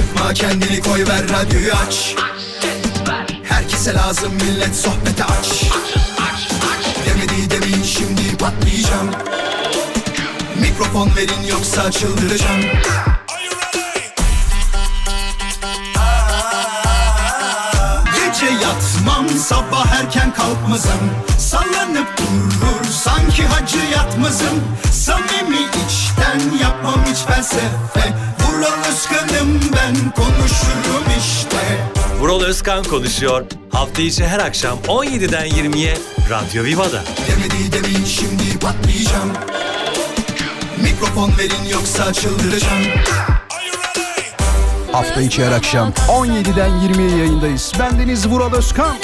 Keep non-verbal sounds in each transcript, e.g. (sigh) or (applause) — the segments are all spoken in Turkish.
sıkma kendini koy ver radyoyu aç. Herkese lazım millet sohbete aç. Demedi demeyin şimdi patlayacağım. Mikrofon verin yoksa çıldıracağım. Gece yatmam sabah erken kalkmazım. Sallanıp durur sanki hacı yatmazım. Samimi içten yapmam hiç felsefe Vural Özkan'ım ben konuşurum işte Vural Özkan konuşuyor. Hafta içi her akşam 17'den 20'ye Radyo Viva'da. Demedi demeyin şimdi patlayacağım Mikrofon verin yoksa çıldıracağım Hafta içi her akşam 17'den 20'ye yayındayız. Bendeniz Vural Özkan.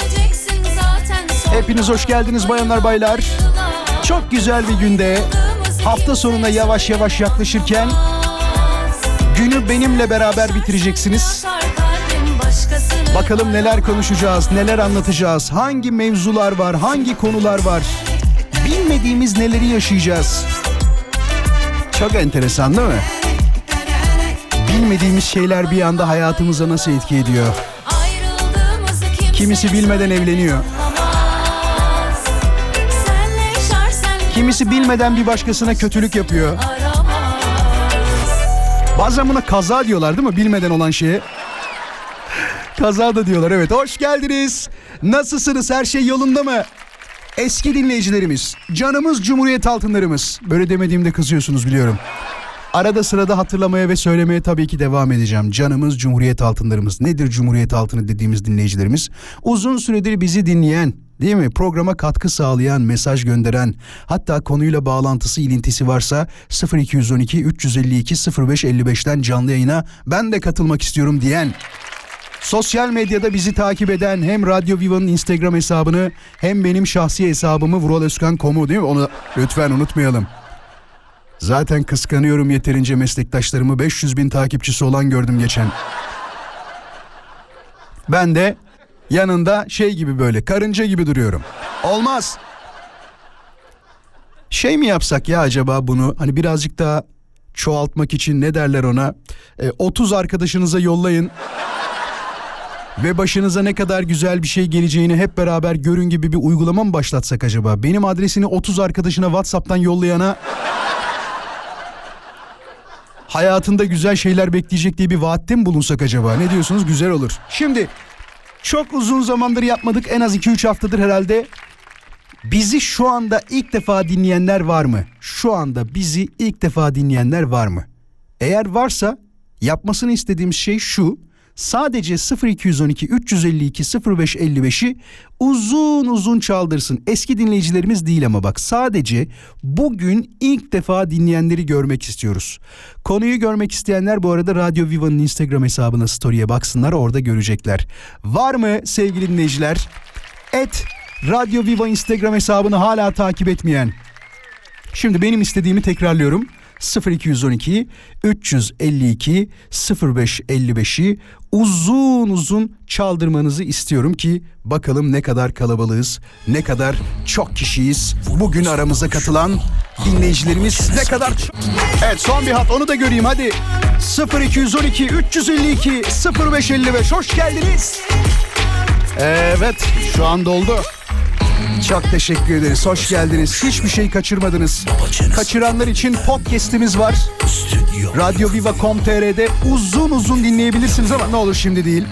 Hepiniz hoş geldiniz bayanlar baylar. Çok güzel bir günde hafta sonuna yavaş yavaş yaklaşırken günü benimle beraber bitireceksiniz. Bakalım neler konuşacağız, neler anlatacağız, hangi mevzular var, hangi konular var. Bilmediğimiz neleri yaşayacağız. Çok enteresan değil mi? Bilmediğimiz şeyler bir anda hayatımıza nasıl etki ediyor? Kimisi bilmeden evleniyor. Kimisi bilmeden bir başkasına kötülük yapıyor. Bazen buna kaza diyorlar değil mi? Bilmeden olan şeye. Kaza da diyorlar evet. Hoş geldiniz. Nasılsınız? Her şey yolunda mı? Eski dinleyicilerimiz, canımız Cumhuriyet altınlarımız. Böyle demediğimde kızıyorsunuz biliyorum. Arada sırada hatırlamaya ve söylemeye tabii ki devam edeceğim. Canımız Cumhuriyet altınlarımız. Nedir Cumhuriyet altını dediğimiz dinleyicilerimiz? Uzun süredir bizi dinleyen, değil mi? Programa katkı sağlayan, mesaj gönderen, hatta konuyla bağlantısı, ilintisi varsa 0212 352 0555'ten canlı yayına ben de katılmak istiyorum diyen Sosyal medyada bizi takip eden hem Radyo Viva'nın Instagram hesabını hem benim şahsi hesabımı vuraloskan.com'u değil mi? Onu lütfen unutmayalım. Zaten kıskanıyorum yeterince meslektaşlarımı 500 bin takipçisi olan gördüm geçen. Ben de yanında şey gibi böyle karınca gibi duruyorum. Olmaz. Şey mi yapsak ya acaba bunu hani birazcık daha çoğaltmak için ne derler ona? E, 30 arkadaşınıza yollayın. Ve başınıza ne kadar güzel bir şey geleceğini hep beraber görün gibi bir uygulama mı başlatsak acaba? Benim adresini 30 arkadaşına WhatsApp'tan yollayana hayatında güzel şeyler bekleyecek diye bir vaatte mi bulunsak acaba? Ne diyorsunuz? Güzel olur. Şimdi çok uzun zamandır yapmadık. En az 2-3 haftadır herhalde. Bizi şu anda ilk defa dinleyenler var mı? Şu anda bizi ilk defa dinleyenler var mı? Eğer varsa yapmasını istediğim şey şu sadece 0212 352 0555'i uzun uzun çaldırsın. Eski dinleyicilerimiz değil ama bak sadece bugün ilk defa dinleyenleri görmek istiyoruz. Konuyu görmek isteyenler bu arada Radyo Viva'nın Instagram hesabına story'e baksınlar orada görecekler. Var mı sevgili dinleyiciler? Et Radyo Viva Instagram hesabını hala takip etmeyen. Şimdi benim istediğimi tekrarlıyorum. 0212 352 0555'i uzun uzun çaldırmanızı istiyorum ki bakalım ne kadar kalabalığız, ne kadar çok kişiyiz. Bugün aramıza katılan dinleyicilerimiz ne kadar Evet son bir hat onu da göreyim hadi. 0212 352 0555 hoş geldiniz. Evet şu an doldu. Çok teşekkür ederiz. Hoş geldiniz. Hiçbir şey kaçırmadınız. Kaçıranlar için podcast'imiz var. Radyoviva.com.tr'de uzun uzun dinleyebilirsiniz ama ne olur şimdi değil.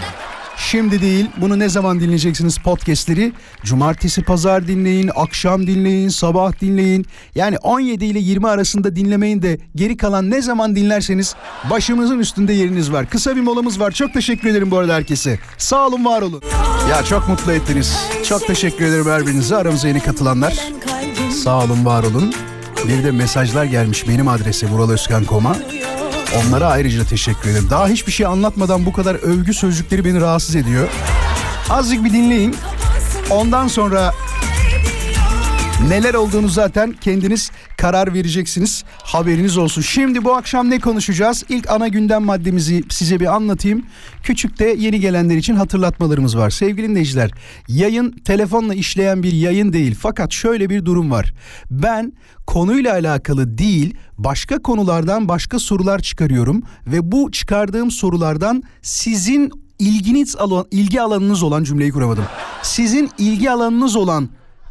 Şimdi değil. Bunu ne zaman dinleyeceksiniz podcastleri? Cumartesi, pazar dinleyin, akşam dinleyin, sabah dinleyin. Yani 17 ile 20 arasında dinlemeyin de geri kalan ne zaman dinlerseniz başımızın üstünde yeriniz var. Kısa bir molamız var. Çok teşekkür ederim bu arada herkese. Sağ olun, var olun. Ya çok mutlu ettiniz. Çok teşekkür ederim her birinize. Aramıza yeni katılanlar. Sağ olun, var olun. Bir de mesajlar gelmiş benim adrese vuraloskan.com'a. Onlara ayrıca teşekkür ederim. Daha hiçbir şey anlatmadan bu kadar övgü sözcükleri beni rahatsız ediyor. Azıcık bir dinleyin. Ondan sonra Neler olduğunu zaten kendiniz karar vereceksiniz. Haberiniz olsun. Şimdi bu akşam ne konuşacağız? İlk ana gündem maddemizi size bir anlatayım. Küçük de yeni gelenler için hatırlatmalarımız var. Sevgili dinleyiciler, yayın telefonla işleyen bir yayın değil. Fakat şöyle bir durum var. Ben konuyla alakalı değil, başka konulardan başka sorular çıkarıyorum ve bu çıkardığım sorulardan sizin ilginiz alan ilgi alanınız olan cümleyi kuramadım. Sizin ilgi alanınız olan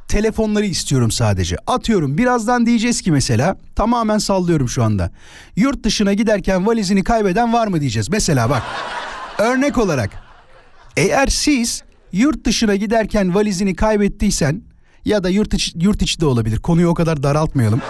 telefonları istiyorum sadece. Atıyorum birazdan diyeceğiz ki mesela tamamen sallıyorum şu anda. Yurt dışına giderken valizini kaybeden var mı diyeceğiz. Mesela bak örnek olarak eğer siz yurt dışına giderken valizini kaybettiysen ya da yurt içi, yurt içi de olabilir. Konuyu o kadar daraltmayalım.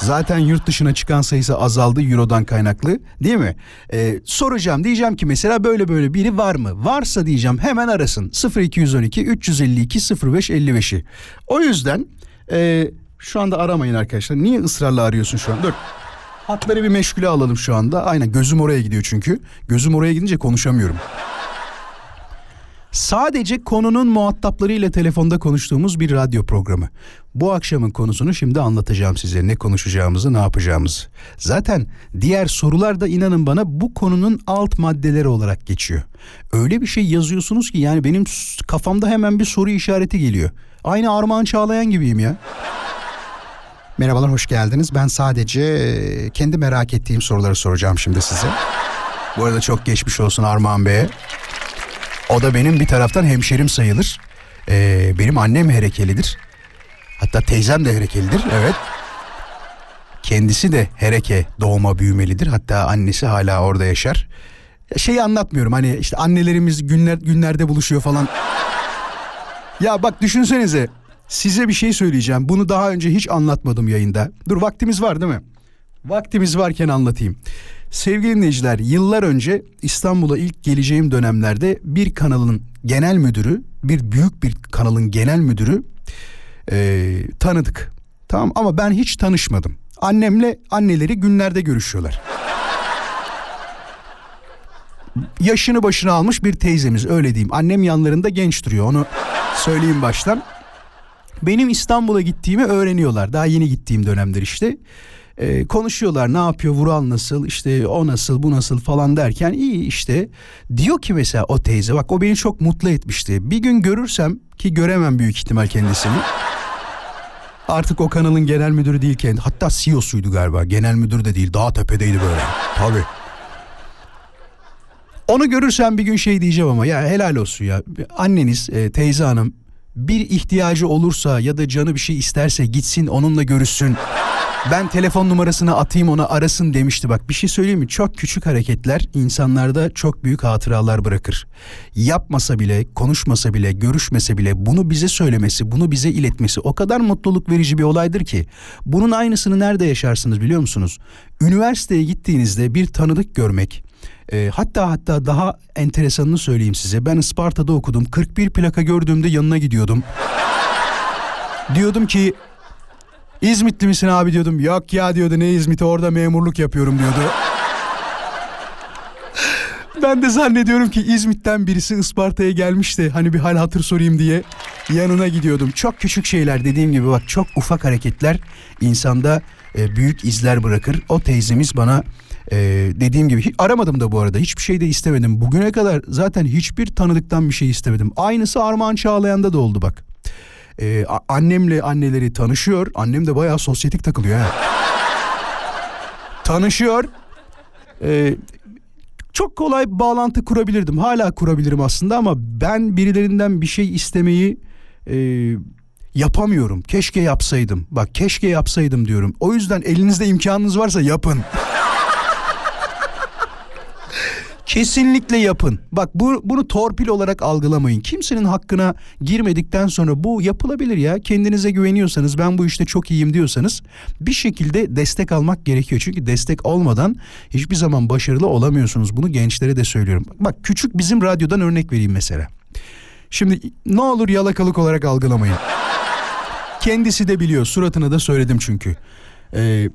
Zaten yurt dışına çıkan sayısı azaldı Euro'dan kaynaklı değil mi? Ee, soracağım diyeceğim ki mesela böyle böyle biri var mı? Varsa diyeceğim hemen arasın 0212 352 0555'i. O yüzden e, şu anda aramayın arkadaşlar. Niye ısrarla arıyorsun şu an? Dur. Hatları bir meşgule alalım şu anda. Aynen gözüm oraya gidiyor çünkü. Gözüm oraya gidince konuşamıyorum. Sadece konunun muhataplarıyla telefonda konuştuğumuz bir radyo programı. Bu akşamın konusunu şimdi anlatacağım size. Ne konuşacağımızı, ne yapacağımızı. Zaten diğer sorular da inanın bana bu konunun alt maddeleri olarak geçiyor. Öyle bir şey yazıyorsunuz ki yani benim kafamda hemen bir soru işareti geliyor. Aynı Armağan Çağlayan gibiyim ya. Merhabalar, hoş geldiniz. Ben sadece kendi merak ettiğim soruları soracağım şimdi size. Bu arada çok geçmiş olsun Armağan Bey'e. O da benim bir taraftan hemşerim sayılır. Ee, benim annem herekelidir. Hatta teyzem de herekelidir. Evet. Kendisi de hereke doğma büyümelidir. Hatta annesi hala orada yaşar. Şeyi anlatmıyorum hani işte annelerimiz günler günlerde buluşuyor falan. ya bak düşünsenize size bir şey söyleyeceğim. Bunu daha önce hiç anlatmadım yayında. Dur vaktimiz var değil mi? Vaktimiz varken anlatayım. Sevgili dinleyiciler yıllar önce İstanbul'a ilk geleceğim dönemlerde bir kanalın genel müdürü bir büyük bir kanalın genel müdürü e, tanıdık. Tamam ama ben hiç tanışmadım. Annemle anneleri günlerde görüşüyorlar. Yaşını başına almış bir teyzemiz öyle diyeyim. Annem yanlarında genç duruyor onu söyleyeyim baştan. Benim İstanbul'a gittiğimi öğreniyorlar. Daha yeni gittiğim dönemler işte. Ee, konuşuyorlar ne yapıyor Vural nasıl işte o nasıl bu nasıl falan derken iyi işte. Diyor ki mesela o teyze bak o beni çok mutlu etmişti. Bir gün görürsem ki göremem büyük ihtimal kendisini. Artık o kanalın genel müdürü değil kendi. Hatta CEO'suydu galiba. Genel müdür de değil. Daha tepedeydi böyle. Tabii. Onu görürsem bir gün şey diyeceğim ama ya helal olsun ya. Anneniz e, teyze hanım bir ihtiyacı olursa ya da canı bir şey isterse gitsin onunla görüşsün. Ben telefon numarasını atayım ona arasın demişti. Bak bir şey söyleyeyim mi? Çok küçük hareketler insanlarda çok büyük hatıralar bırakır. Yapmasa bile, konuşmasa bile, görüşmese bile bunu bize söylemesi, bunu bize iletmesi o kadar mutluluk verici bir olaydır ki. Bunun aynısını nerede yaşarsınız biliyor musunuz? Üniversiteye gittiğinizde bir tanıdık görmek, e, hatta hatta daha enteresanını söyleyeyim size. Ben Isparta'da okudum. 41 plaka gördüğümde yanına gidiyordum. Diyordum ki İzmitli misin abi diyordum. Yok ya diyordu ne İzmit'i orada memurluk yapıyorum diyordu. (laughs) ben de zannediyorum ki İzmit'ten birisi Isparta'ya gelmişti. Hani bir hal hatır sorayım diye yanına gidiyordum. Çok küçük şeyler dediğim gibi bak çok ufak hareketler insanda e, büyük izler bırakır. O teyzemiz bana e, dediğim gibi aramadım da bu arada hiçbir şey de istemedim. Bugüne kadar zaten hiçbir tanıdıktan bir şey istemedim. Aynısı Armağan Çağlayan'da da oldu bak. Ee, annemle anneleri tanışıyor. Annem de bayağı sosyetik takılıyor ha. tanışıyor. Ee, çok kolay bağlantı kurabilirdim. Hala kurabilirim aslında ama ben birilerinden bir şey istemeyi e, yapamıyorum. Keşke yapsaydım. Bak keşke yapsaydım diyorum. O yüzden elinizde imkanınız varsa yapın. Kesinlikle yapın. Bak bu, bunu torpil olarak algılamayın. Kimsenin hakkına girmedikten sonra bu yapılabilir ya. Kendinize güveniyorsanız ben bu işte çok iyiyim diyorsanız bir şekilde destek almak gerekiyor. Çünkü destek olmadan hiçbir zaman başarılı olamıyorsunuz. Bunu gençlere de söylüyorum. Bak küçük bizim radyodan örnek vereyim mesela. Şimdi ne olur yalakalık olarak algılamayın. Kendisi de biliyor suratına da söyledim çünkü. Ee,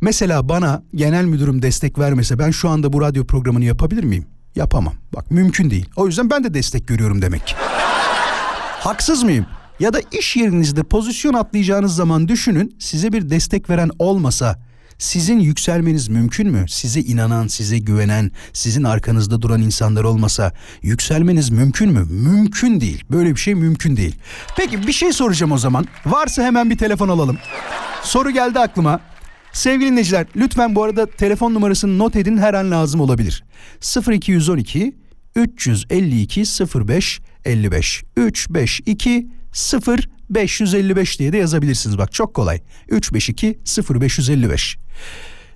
Mesela bana genel müdürüm destek vermese ben şu anda bu radyo programını yapabilir miyim? Yapamam. Bak mümkün değil. O yüzden ben de destek görüyorum demek. (laughs) Haksız mıyım? Ya da iş yerinizde pozisyon atlayacağınız zaman düşünün size bir destek veren olmasa sizin yükselmeniz mümkün mü? Size inanan, size güvenen, sizin arkanızda duran insanlar olmasa yükselmeniz mümkün mü? Mümkün değil. Böyle bir şey mümkün değil. Peki bir şey soracağım o zaman. Varsa hemen bir telefon alalım. Soru geldi aklıma. Sevgili dinleyiciler lütfen bu arada telefon numarasını not edin her an lazım olabilir. 0212 352 05 55 352 0 555 diye de yazabilirsiniz bak çok kolay. 352 0555.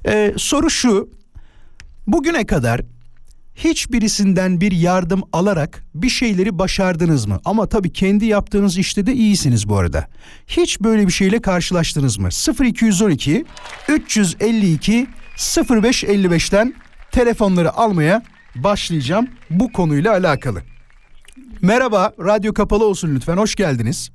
Ee, soru şu. Bugüne kadar hiçbirisinden bir yardım alarak bir şeyleri başardınız mı? Ama tabii kendi yaptığınız işte de iyisiniz bu arada. Hiç böyle bir şeyle karşılaştınız mı? 0212 352 0555'ten telefonları almaya başlayacağım bu konuyla alakalı. Merhaba, radyo kapalı olsun lütfen. Hoş geldiniz.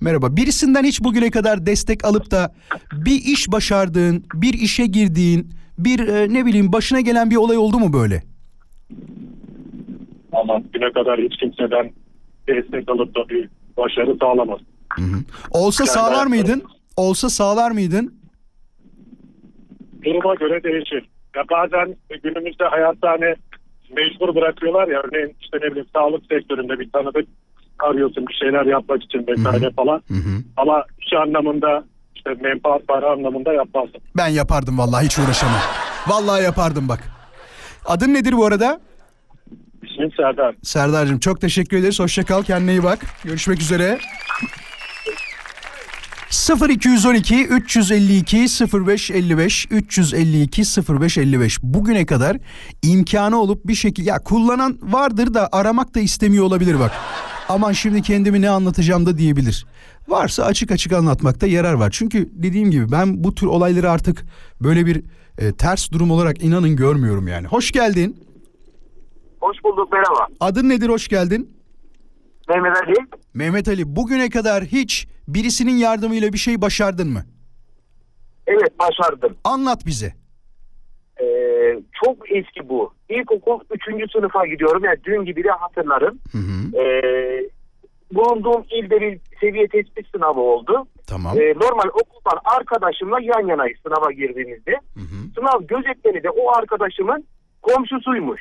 Merhaba. Birisinden hiç bugüne kadar destek alıp da bir iş başardığın, bir işe girdiğin, bir e, ne bileyim başına gelen bir olay oldu mu böyle? Ama güne kadar hiç kimseden destek alıp da bir başarı sağlamaz. Olsa Yani sağlar mıydın? Olsa sağlar mıydın? Duruma göre değişir. Ya bazen günümüzde hayatta hani mecbur bırakıyorlar ya örneğin işte ne bileyim sağlık sektöründe bir tanıdık arıyorsun bir şeyler yapmak için vesaire falan. Ama iş anlamında işte menfaat para anlamında yapmazsın. Ben yapardım vallahi hiç uğraşamam. Vallahi yapardım bak. Adın nedir bu arada? İsmim Serdar. Serdar'cığım çok teşekkür ederiz. Hoşça kal. Kendine iyi bak. Görüşmek üzere. 0212 352 0555 352 0555 bugüne kadar imkanı olup bir şekilde ya kullanan vardır da aramak da istemiyor olabilir bak. Aman şimdi kendimi ne anlatacağım da diyebilir. Varsa açık açık anlatmakta yarar var. Çünkü dediğim gibi ben bu tür olayları artık böyle bir e, ters durum olarak inanın görmüyorum yani. Hoş geldin. Hoş bulduk merhaba. Adın nedir? Hoş geldin. Mehmet Ali. Mehmet Ali bugüne kadar hiç birisinin yardımıyla bir şey başardın mı? Evet başardım. Anlat bize. Çok eski bu. İlkokul 3. sınıfa gidiyorum. Yani dün gibi de hatırlarım. Hı hı. Ee, bulunduğum ilde bir seviye tespit sınavı oldu. Tamam. Ee, normal okuldan arkadaşımla yan yanayız sınava girdiğimizde. Hı hı. Sınav gözetleni de o arkadaşımın komşusuymuş.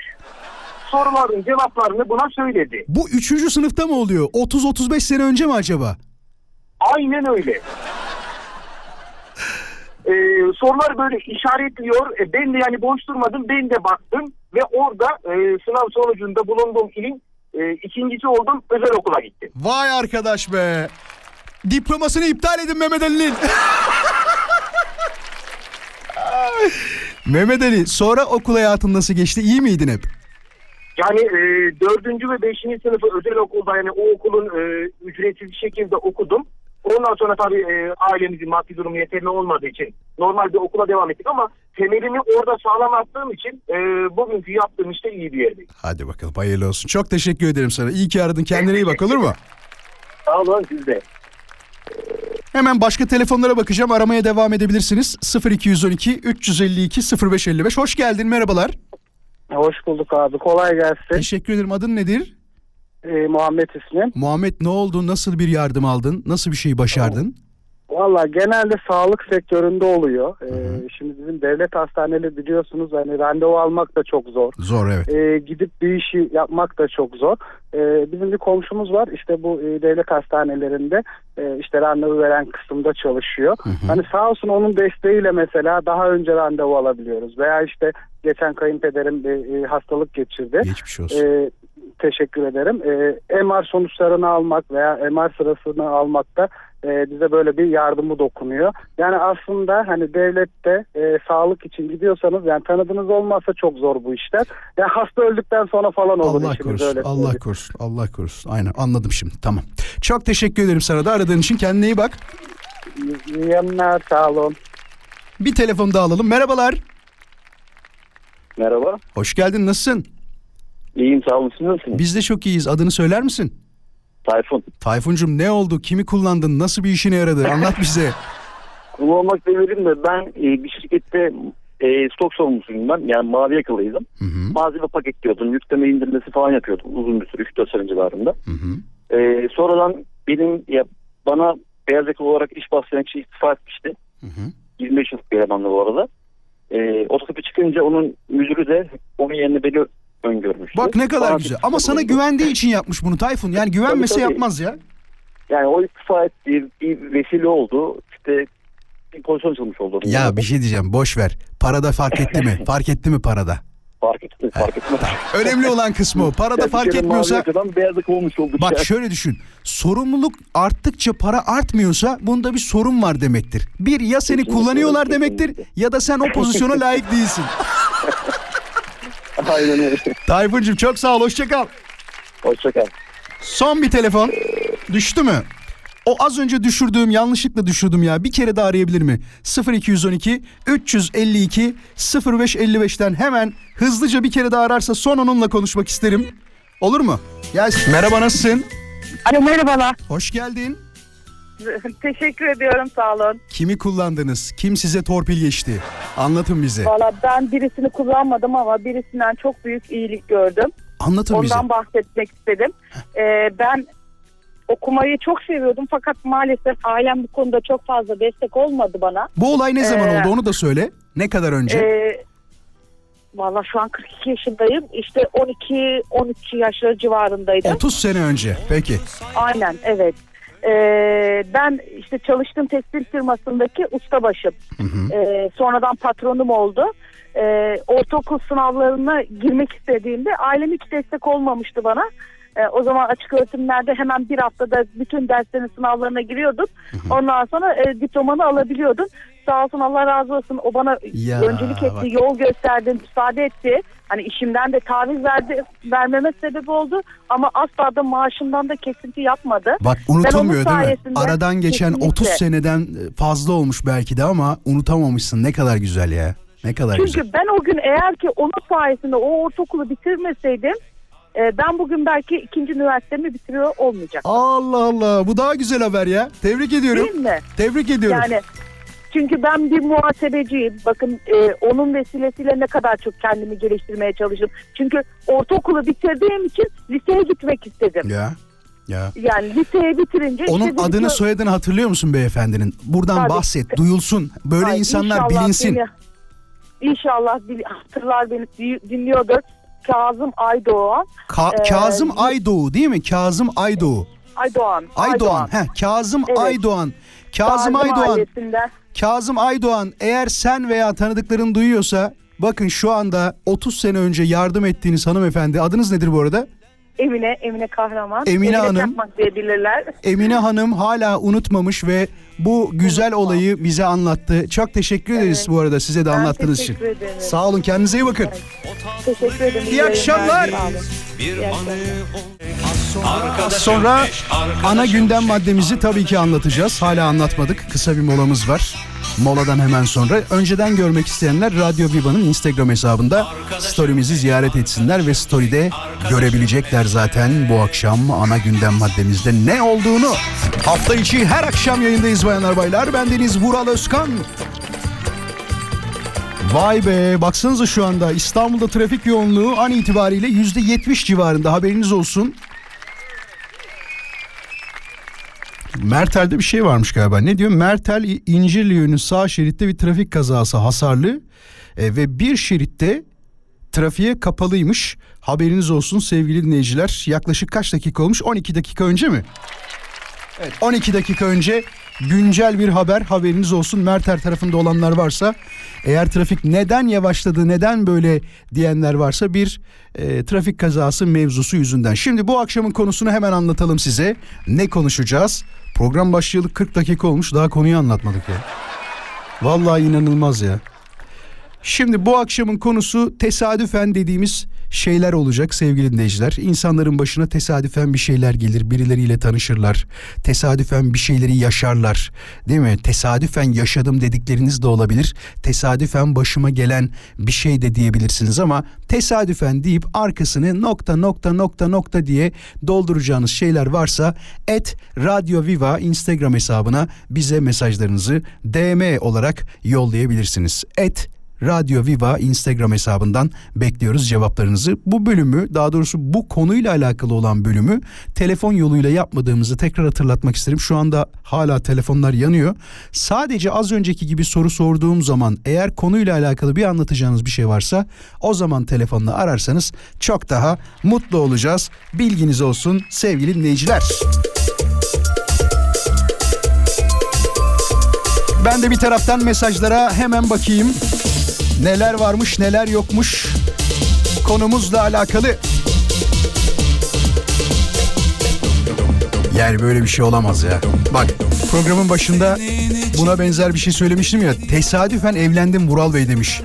Soruların cevaplarını buna söyledi. Bu üçüncü sınıfta mı oluyor? 30-35 sene önce mi acaba? Aynen öyle. Ee, sorular böyle işaretliyor. E, ben de yani boş durmadım. Ben de baktım ve orada e, sınav sonucunda bulunduğum ilin e, ikincisi oldum. Özel okula gittim. Vay arkadaş be. Diplomasını iptal edin Mehmet Ali'nin. (laughs) Mehmet Ali sonra okul hayatın nasıl geçti? İyi miydin hep? Yani e, dördüncü ve beşinci sınıfı özel okulda yani o okulun e, ücretsiz şekilde okudum. Ondan sonra tabii e, ailemizin maddi durumu yeterli olmadığı için normal bir okula devam ettik ama temelimi orada sağlam attığım için e, bugünkü yaptığım işte iyi bir yerdeyim. Hadi bakalım hayırlı olsun. Çok teşekkür ederim sana. İyi ki aradın. Kendine iyi bak olur mu? Sağ olun siz de. Hemen başka telefonlara bakacağım. Aramaya devam edebilirsiniz. 0212 352 0555. Hoş geldin. Merhabalar. Hoş bulduk abi. Kolay gelsin. Teşekkür ederim. Adın nedir? Ee, Muhammed ismim. Muhammed ne oldu? Nasıl bir yardım aldın? Nasıl bir şey başardın? Valla genelde sağlık sektöründe oluyor. Ee, şimdi bizim devlet hastaneleri biliyorsunuz hani randevu almak da çok zor. Zor evet. Ee, gidip bir işi yapmak da çok zor. Ee, bizim bir komşumuz var işte bu e, devlet hastanelerinde e, işte randevu veren kısımda çalışıyor. Hani sağ olsun onun desteğiyle mesela daha önce randevu alabiliyoruz. Veya işte geçen kayınpederim bir e, hastalık geçirdi. Geçmiş olsun. Ee, teşekkür ederim. Ee, MR sonuçlarını almak veya MR sırasını almakta e, bize böyle bir yardımı dokunuyor. Yani aslında hani devlette e, sağlık için gidiyorsanız yani tanıdığınız olmazsa çok zor bu işler. Yani hasta öldükten sonra falan olur Allah işiniz korusun. öyle. Allah söyleyeyim. korusun. Allah korusun. Aynen anladım şimdi. Tamam. Çok teşekkür ederim sana da aradığın için. Kendine iyi bak. İyi- iyi yayınlar, sağ olun. Bir telefon daha alalım. Merhabalar. Merhaba. Hoş geldin. Nasılsın? İyiyim sağ olun. Siz nasılsınız? Biz de çok iyiyiz. Adını söyler misin? Tayfun. Tayfuncum ne oldu? Kimi kullandın? Nasıl bir işine yaradı? Anlat bize. (laughs) Kullanmak demedim de ben e, bir şirkette e, stok sorumlusuyum ben. Yani mavi yakalıydım. Hı hı. Malzeme paketliyordum. Yükleme indirmesi falan yapıyordum uzun bir süre 3-4 sene civarında. Hı hı. Ee, sonradan benim ya bana beyaz yakalı olarak iş başlayan kişi istifa etmişti. 25 yıllık bir elemandı bu arada. Ee, o çıkınca onun müdürü de onun yerine beni öngörmüştü. Bak ne kadar Bana güzel. bir- Ama sana güvendiği için yapmış bunu Tayfun. Yani güvenmese Tabii, tabii. yapmaz ya. Yani o istifa ettiği bir vesile oldu. İşte bir pozisyon açılmış oldu. Ya yanında. bir şey diyeceğim boş ver. Parada fark etti mi? (laughs) Fark etti mi parada? Fark etti, fark etmez. Önemli olan kısmı o. Parada Yani fark bir etmiyorsa olmuş olduk. Bak ya. şöyle düşün. Sorumluluk arttıkça para artmıyorsa bunda bir sorun var demektir. Bir ya seni kullanıyorlar demektir ya da sen o pozisyona layık değilsin. (laughs) Aynen öyle. Tayfun'cum çok sağ ol hoşça kal. Hoşçakal. Son bir telefon. Düştü mü? O az önce düşürdüğüm yanlışlıkla düşürdüm ya. Bir kere daha arayabilir mi? 0212 352 0555'ten hemen hızlıca bir kere daha ararsa son onunla konuşmak isterim. Olur mu? Gelsin. Merhaba nasılsın? Alo merhabalar. Hoş geldin. (laughs) Teşekkür ediyorum sağ olun. Kimi kullandınız? Kim size torpil geçti? Anlatın bize. Valla ben birisini kullanmadım ama birisinden çok büyük iyilik gördüm. Anlatın bize. Ondan bahsetmek istedim. Ee, ben okumayı çok seviyordum fakat maalesef ailem bu konuda çok fazla destek olmadı bana. Bu olay ne zaman Ee, oldu onu da söyle. Ne kadar önce? Ee, Valla şu an 42 yaşındayım. İşte 12-13 yaşları civarındaydım. 30 sene önce. Peki. Aynen evet. Ee, ben işte çalıştığım tekstil firmasındaki ustabaşım. Ee, sonradan patronum oldu. Ee, ortaokul sınavlarına girmek istediğimde ailem hiç destek olmamıştı bana. Ee, o zaman açık öğretimlerde hemen bir haftada bütün derslerin sınavlarına giriyordum. Ondan sonra e, diplomanı alabiliyordun. Sağ olsun Allah razı olsun o bana Ya, öncülük etti, bak. yol gösterdi, müsaade etti. Hani işimden de taviz verdi, vermeme sebep oldu. Ama asla da maaşımdan da kesinti yapmadı. Bak unutulmuyor değil mi? Aradan geçen kesinlikle. 30 seneden fazla olmuş belki de ama unutamamışsın. Ne kadar güzel ya. Ne kadar Çünkü güzel. ben o gün eğer ki onun sayesinde o ortaokulu bitirmeseydim e, ben bugün belki ikinci üniversitemi bitiriyor olmayacaktım. Allah Allah bu daha güzel haber ya. Tebrik ediyorum. Değil mi? Tebrik ediyorum. Yani çünkü ben bir muhasebeciyim. Bakın e, onun vesilesiyle ne kadar çok kendimi geliştirmeye çalıştım. Çünkü ortaokulu bitirdiğim için liseye gitmek istedim. Ya. Ya. Yani liseye bitirince Onun işte adını ki- soyadını hatırlıyor musun beyefendinin? Buradan Tabii. bahset, duyulsun. Böyle Ay, insanlar bilinsin. beni- İnşallah hatırlar beni di- dinliyordur. Kazım Aydoğan. Ka- Ee, Kazım Aydoğu değil mi? Kazım Aydoğu. Aydoğan. Aydoğan. Heh, Kazım Evet. Aydoğan. Kazım Gazi Aydoğan. Kazım Aydoğan eğer sen veya tanıdıkların duyuyorsa bakın şu anda 30 sene önce yardım ettiğiniz hanımefendi adınız nedir bu arada? Emine, Emine Kahraman. Emine Hanım. Çakmak diyebilirler. Emine Hanım hala unutmamış ve bu güzel olayı bize anlattı. Çok teşekkür ederiz bu arada size de Ben anlattığınız için. teşekkür ederim. Sağ olun kendinize iyi bakın. Teşekkür ederim. İyi akşamlar. Sağ olun. Akşamlar. Az sonra ana gündem maddemizi tabii ki anlatacağız. Hala anlatmadık. Kısa bir molamız var. Moladan hemen sonra önceden görmek isteyenler Radyo Viva'nın Instagram hesabında story'mizi ziyaret etsinler ve story'de görebilecekler zaten bu akşam ana gündem maddemizde ne olduğunu. Hafta içi her akşam yayındayız bayanlar baylar. Ben Deniz Vural Özkan. Vay be baksanıza şu anda İstanbul'da trafik yoğunluğu an itibariyle %70 civarında haberiniz olsun. Mertel'de bir şey varmış galiba. Ne diyor? Mertel İncirli yönü sağ şeritte bir trafik kazası hasarlı E, ve bir şeritte trafiğe kapalıymış. Haberiniz olsun sevgili dinleyiciler. Yaklaşık kaç dakika olmuş? 12 dakika önce mi? Evet 12 dakika önce güncel bir haber haberiniz olsun. Merter tarafında olanlar varsa eğer trafik neden yavaşladı neden böyle diyenler varsa bir e, trafik kazası mevzusu yüzünden. Şimdi bu akşamın konusunu hemen anlatalım size. Ne konuşacağız? Program başlayalı 40 dakika olmuş daha konuyu anlatmadık ya. Vallahi inanılmaz ya. Şimdi bu akşamın konusu tesadüfen dediğimiz şeyler olacak sevgili dinleyiciler. İnsanların başına tesadüfen bir şeyler gelir, birileriyle tanışırlar. Tesadüfen bir şeyleri yaşarlar. Değil mi? Tesadüfen yaşadım dedikleriniz de olabilir. Tesadüfen başıma gelen bir şey de diyebilirsiniz ama tesadüfen deyip arkasını nokta nokta nokta nokta diye dolduracağınız şeyler varsa et Radyo Viva Instagram hesabına bize mesajlarınızı DM olarak yollayabilirsiniz. Et Radyo Viva Instagram hesabından bekliyoruz cevaplarınızı. Bu bölümü daha doğrusu bu konuyla alakalı olan bölümü telefon yoluyla yapmadığımızı tekrar hatırlatmak isterim. Şu anda hala telefonlar yanıyor. Sadece az önceki gibi soru sorduğum zaman eğer konuyla alakalı bir anlatacağınız bir şey varsa o zaman telefonla ararsanız çok daha mutlu olacağız. Bilginiz olsun sevgili dinleyiciler. Ben de bir taraftan mesajlara hemen bakayım. Neler varmış neler yokmuş konumuzla alakalı. Yani böyle bir şey olamaz ya. Bak programın başında buna benzer bir şey söylemiştim ya. Tesadüfen evlendim Vural Bey demiş.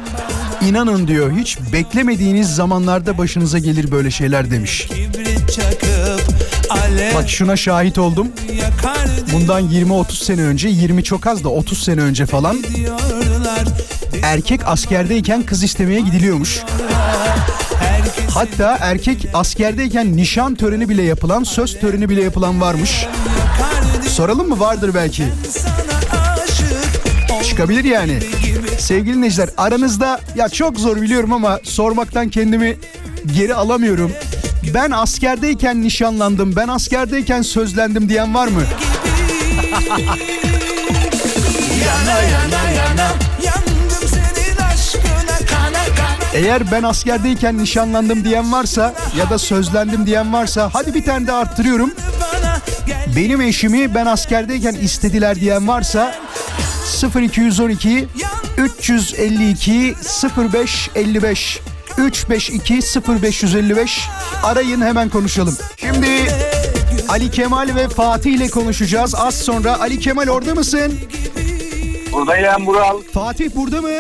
İnanın diyor hiç beklemediğiniz zamanlarda başınıza gelir böyle şeyler demiş. Bak şuna şahit oldum. Bundan 20-30 sene önce 20 çok az da 30 sene önce falan erkek askerdeyken kız istemeye gidiliyormuş. Hatta erkek askerdeyken nişan töreni bile yapılan, söz töreni bile yapılan varmış. Soralım mı? Vardır belki. Çıkabilir yani. Sevgili dinleyiciler aranızda ya çok zor biliyorum ama sormaktan kendimi geri alamıyorum. Ben askerdeyken nişanlandım, ben askerdeyken sözlendim diyen var mı? (laughs) Yana yana yana Eğer ben askerdeyken nişanlandım diyen varsa ya da sözlendim diyen varsa hadi bir tane de arttırıyorum. Benim eşimi ben askerdeyken istediler diyen varsa 0212 352 0555 352 0555 arayın hemen konuşalım. Şimdi Ali Kemal ve Fatih ile konuşacağız. Az sonra Ali Kemal orada mısın? Buradayım Bural. Fatih burada mı?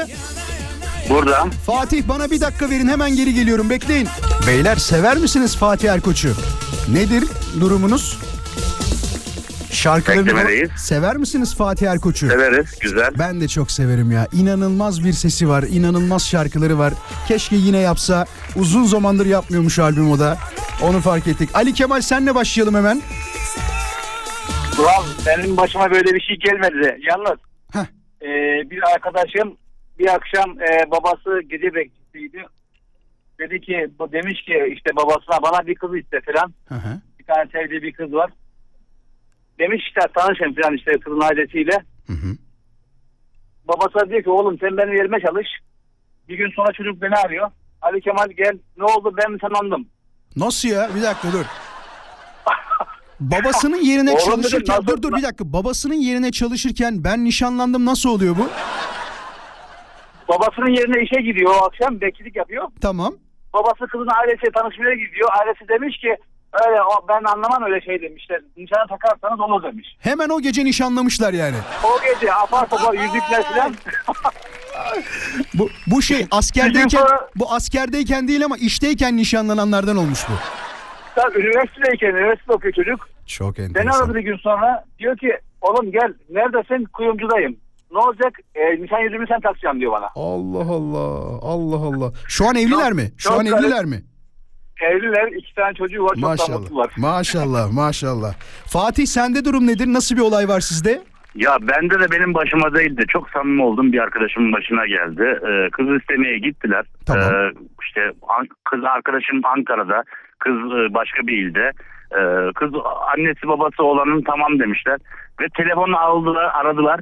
Burada. Fatih bana bir dakika verin hemen geri geliyorum bekleyin. Beyler sever misiniz Fatih Erkoç'u? Nedir durumunuz? Şarkılarını Beklemedeyiz. sever misiniz Fatih Erkoç'u? Severiz. Güzel. Ben de çok severim ya. İnanılmaz bir sesi var. inanılmaz şarkıları var. Keşke yine yapsa. Uzun zamandır yapmıyormuş albüm o da. Onu fark ettik. Ali Kemal senle başlayalım hemen. Bural benim başıma böyle bir şey gelmedi. Yalnız Heh. e, bir arkadaşım bir akşam e, babası gece bekçisiydi. Dedi ki demiş ki işte babasına bana bir kız iste falan. Hı hı. Bir tane sevdiği bir kız var. Demiş işte tanışın falan işte kızın ailesiyle. Hı hı. Babası diyor ki oğlum sen benim yerime çalış. Bir gün sonra çocuk beni arıyor. Ali Kemal gel ne oldu ben mi sanandım? Nasıl ya? Bir dakika dur. (laughs) Babasının yerine Oğlum dedim, çalışırken nasıl- dur dur bir dakika babasının yerine çalışırken ben nişanlandım nasıl oluyor bu? Babasının yerine işe gidiyor o akşam bekçilik yapıyor. Tamam. babası kızın ailesiyle tanışmaya gidiyor. Ailesi demiş ki öyle o, ben anlamam öyle şey demişler. Nişana takarsanız olur demiş. Hemen o gece nişanlamışlar yani. O gece apar topar yüzükler falan. Bu bu şey askerdeyken sonra- bu askerdeyken değil ama işteyken nişanlananlardan olmuş bu. Tabii üniversitedeyken üniversite okuyor çocuk. Çok Beni enteresan. aradı bir gün sonra. Diyor ki oğlum gel neredesin kuyumcudayım. Ne olacak? E, nişan yüzüğümü sen takacaksın diyor bana. Allah Allah. Allah Allah. Şu an evliler mi? Şu çok an garip. evliler mi? Evliler iki tane çocuğu var çok Maşallah. mutlular. Maşallah, maşallah. Fatih sende durum nedir? Nasıl bir olay var sizde? Ya bende de benim başıma değildi. Çok samimi olduğum bir arkadaşımın başına geldi. Ee, kız istemeye gittiler. Tamam. Ee, işte An- kız arkadaşım Ankara'da, kız e, başka bir ilde. Ee, kız annesi babası olanın tamam demişler. Ve telefonu aldılar, aradılar.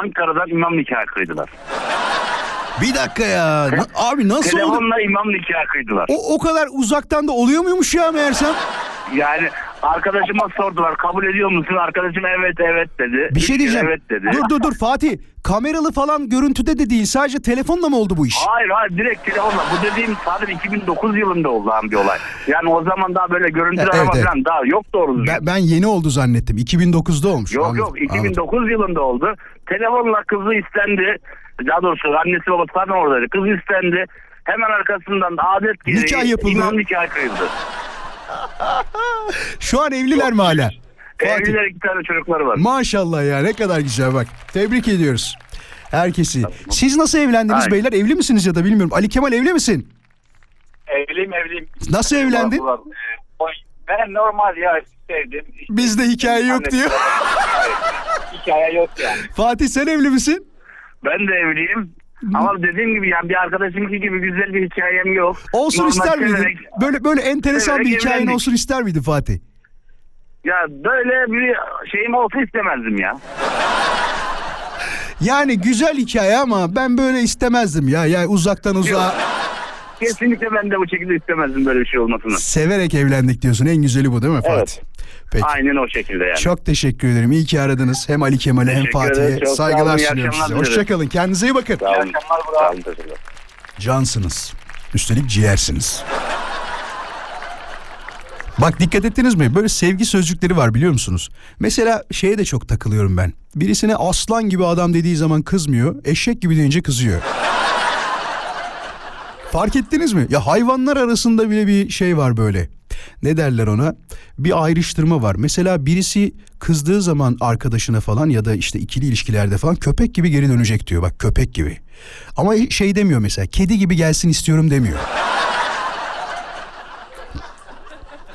Ankara'dan imam nikahı kıydılar. Bir dakika ya. Na- Abi nasıl oldu? Telefonla imam nikahı kıydılar. O, o kadar uzaktan da oluyor muymuş ya meğersem? Yani arkadaşıma sordular kabul ediyor musun? Arkadaşım evet evet dedi. Bir şey Üç kere diyeceğim. Evet dedi. Dur dur dur Fatih. Kameralı falan görüntüde de değil. Sadece telefonla mı oldu bu iş? Hayır hayır direkt telefonla. Bu dediğim sadece 2009 yılında oldu lan bir olay. Yani o zaman daha böyle görüntülü Evet, arama evet. falan daha yok doğru düzgün. Ben, ben yeni oldu zannettim. 2009'da olmuş. Yok Anladım, yok 2009 yılında oldu. Telefonla kızı istendi. Daha doğrusu annesi babası zaten oradaydı. Kız istendi. Hemen arkasından da adet gereği Nikah yapıldı. imam nikah kıyıldı. (laughs) Şu an evliler mi hala? Fatih. Evliler iki tane çocukları var. Maşallah ya ne kadar güzel bak. Tebrik ediyoruz. Herkesi. Siz nasıl evlendiniz Ay. beyler? Evli misiniz ya da bilmiyorum. Ali Kemal evli misin? Evliyim evliyim. Nasıl evlendin? Ulan. Oy, Ben normal ya sevdim. İşte- Bizde hikaye yok diyor. (laughs) Hikaye yok yani. Fatih sen evli misin? Ben de evliyim. Ama dediğim gibi yani bir arkadaşımki gibi güzel bir hikayem yok. Olsun Normal ister miydin? severek- Böyle böyle enteresan bir hikayen evlendik. olsun ister miydin Fatih? Ya böyle bir şeyim olsa istemezdim ya. (laughs) Yani güzel hikaye ama ben böyle istemezdim ya. Yani uzaktan uzağa Kesinlikle ben de bu şekilde istemezdim böyle bir şey olmasını. severek evlendik diyorsun. En güzeli bu değil mi Fatih? Peki. Aynen o şekilde yani. Çok teşekkür ederim. İyi ki aradınız. Hem Ali Kemal'e hem. Fatih'e saygılar sunuyorum size. Hoşçakalın. Kendinize iyi bakın. Sağ olun. Sağ olun. Cansınız. Üstelik ciğersiniz. Bak dikkat ettiniz mi? Böyle sevgi sözcükleri var biliyor musunuz? Mesela şeye de çok takılıyorum ben. Birisine aslan gibi adam dediği zaman kızmıyor. Eşek gibi deyince kızıyor. Fark ettiniz mi? Ya hayvanlar arasında bile bir şey var böyle. Ne derler ona? Bir ayrıştırma var. Mesela birisi kızdığı zaman arkadaşına falan ya da işte ikili ilişkilerde falan köpek gibi geri dönecek diyor. Bak köpek gibi. Ama şey demiyor mesela. Kedi gibi gelsin istiyorum demiyor. (laughs)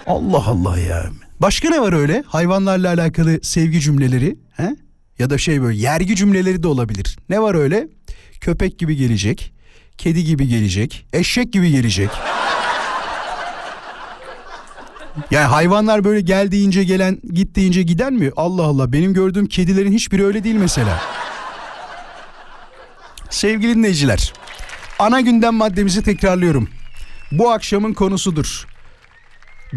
Allah Allah ya. Başka ne var öyle? Hayvanlarla alakalı sevgi cümleleri, he? Ya da şey böyle yergi cümleleri de olabilir. Ne var öyle? Köpek gibi gelecek, kedi gibi gelecek, eşek gibi gelecek. Yani hayvanlar böyle gel deyince gelen, git giden mi? Allah Allah benim gördüğüm kedilerin hiçbiri öyle değil mesela. Sevgili dinleyiciler, ana gündem maddemizi tekrarlıyorum. Bu akşamın konusudur.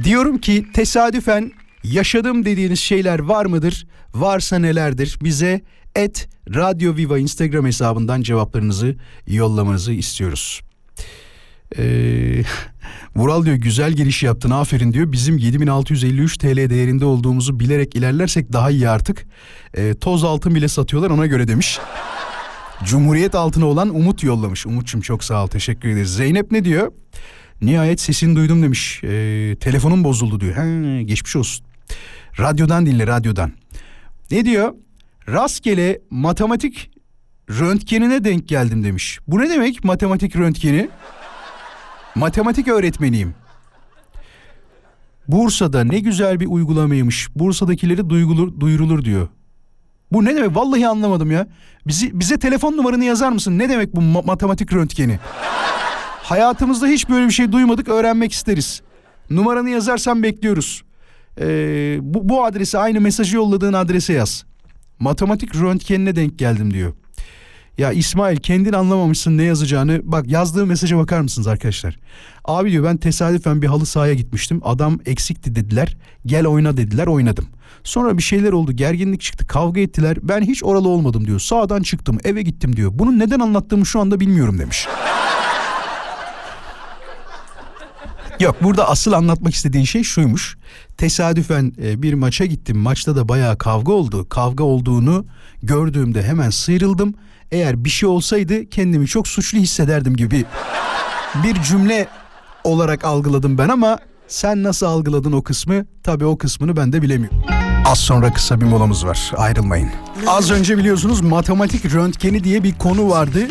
Diyorum ki tesadüfen yaşadım dediğiniz şeyler var mıdır? Varsa nelerdir? Bize et Radyo Viva Instagram hesabından cevaplarınızı yollamanızı istiyoruz. Ee, (laughs) Vural diyor güzel giriş yaptın aferin diyor. Bizim 7653 TL değerinde olduğumuzu bilerek ilerlersek daha iyi artık. Ee, toz altın bile satıyorlar ona göre demiş. (laughs) Cumhuriyet altına olan Umut yollamış. Umut'cum çok sağ ol teşekkür ederiz. Zeynep ne diyor? Nihayet sesini duydum demiş. Ee, telefonum bozuldu diyor. He, geçmiş olsun. Radyodan dinle radyodan. Ne diyor? Rastgele matematik röntgenine denk geldim demiş. Bu ne demek matematik röntgeni? Matematik öğretmeniyim. Bursa'da ne güzel bir uygulamaymış. Bursa'dakileri duyulur, duyurulur diyor. Bu ne demek? Vallahi anlamadım ya. Bizi, bize telefon numaranı yazar mısın? Ne demek bu ma- matematik röntgeni? Hayatımızda hiç böyle bir şey duymadık öğrenmek isteriz. Numaranı yazarsan bekliyoruz. Ee, bu, bu adrese aynı mesajı yolladığın adrese yaz. Matematik röntgenine denk geldim diyor. Ya İsmail kendin anlamamışsın ne yazacağını. Bak yazdığı mesaja bakar mısınız arkadaşlar? Abi diyor ben tesadüfen bir halı sahaya gitmiştim. Adam eksikti dediler. Gel oyna dediler oynadım. Sonra bir şeyler oldu gerginlik çıktı kavga ettiler. Ben hiç oralı olmadım diyor. Sağdan çıktım eve gittim diyor. Bunu neden anlattığımı şu anda bilmiyorum demiş. (laughs) Yok burada asıl anlatmak istediğin şey şuymuş. Tesadüfen e, bir maça gittim. Maçta da bayağı kavga oldu. Kavga olduğunu gördüğümde hemen sıyrıldım. Eğer bir şey olsaydı kendimi çok suçlu hissederdim gibi bir cümle olarak algıladım ben ama sen nasıl algıladın o kısmı? Tabii o kısmını ben de bilemiyorum. Az sonra kısa bir molamız var. Ayrılmayın. Az önce biliyorsunuz matematik röntgeni diye bir konu vardı.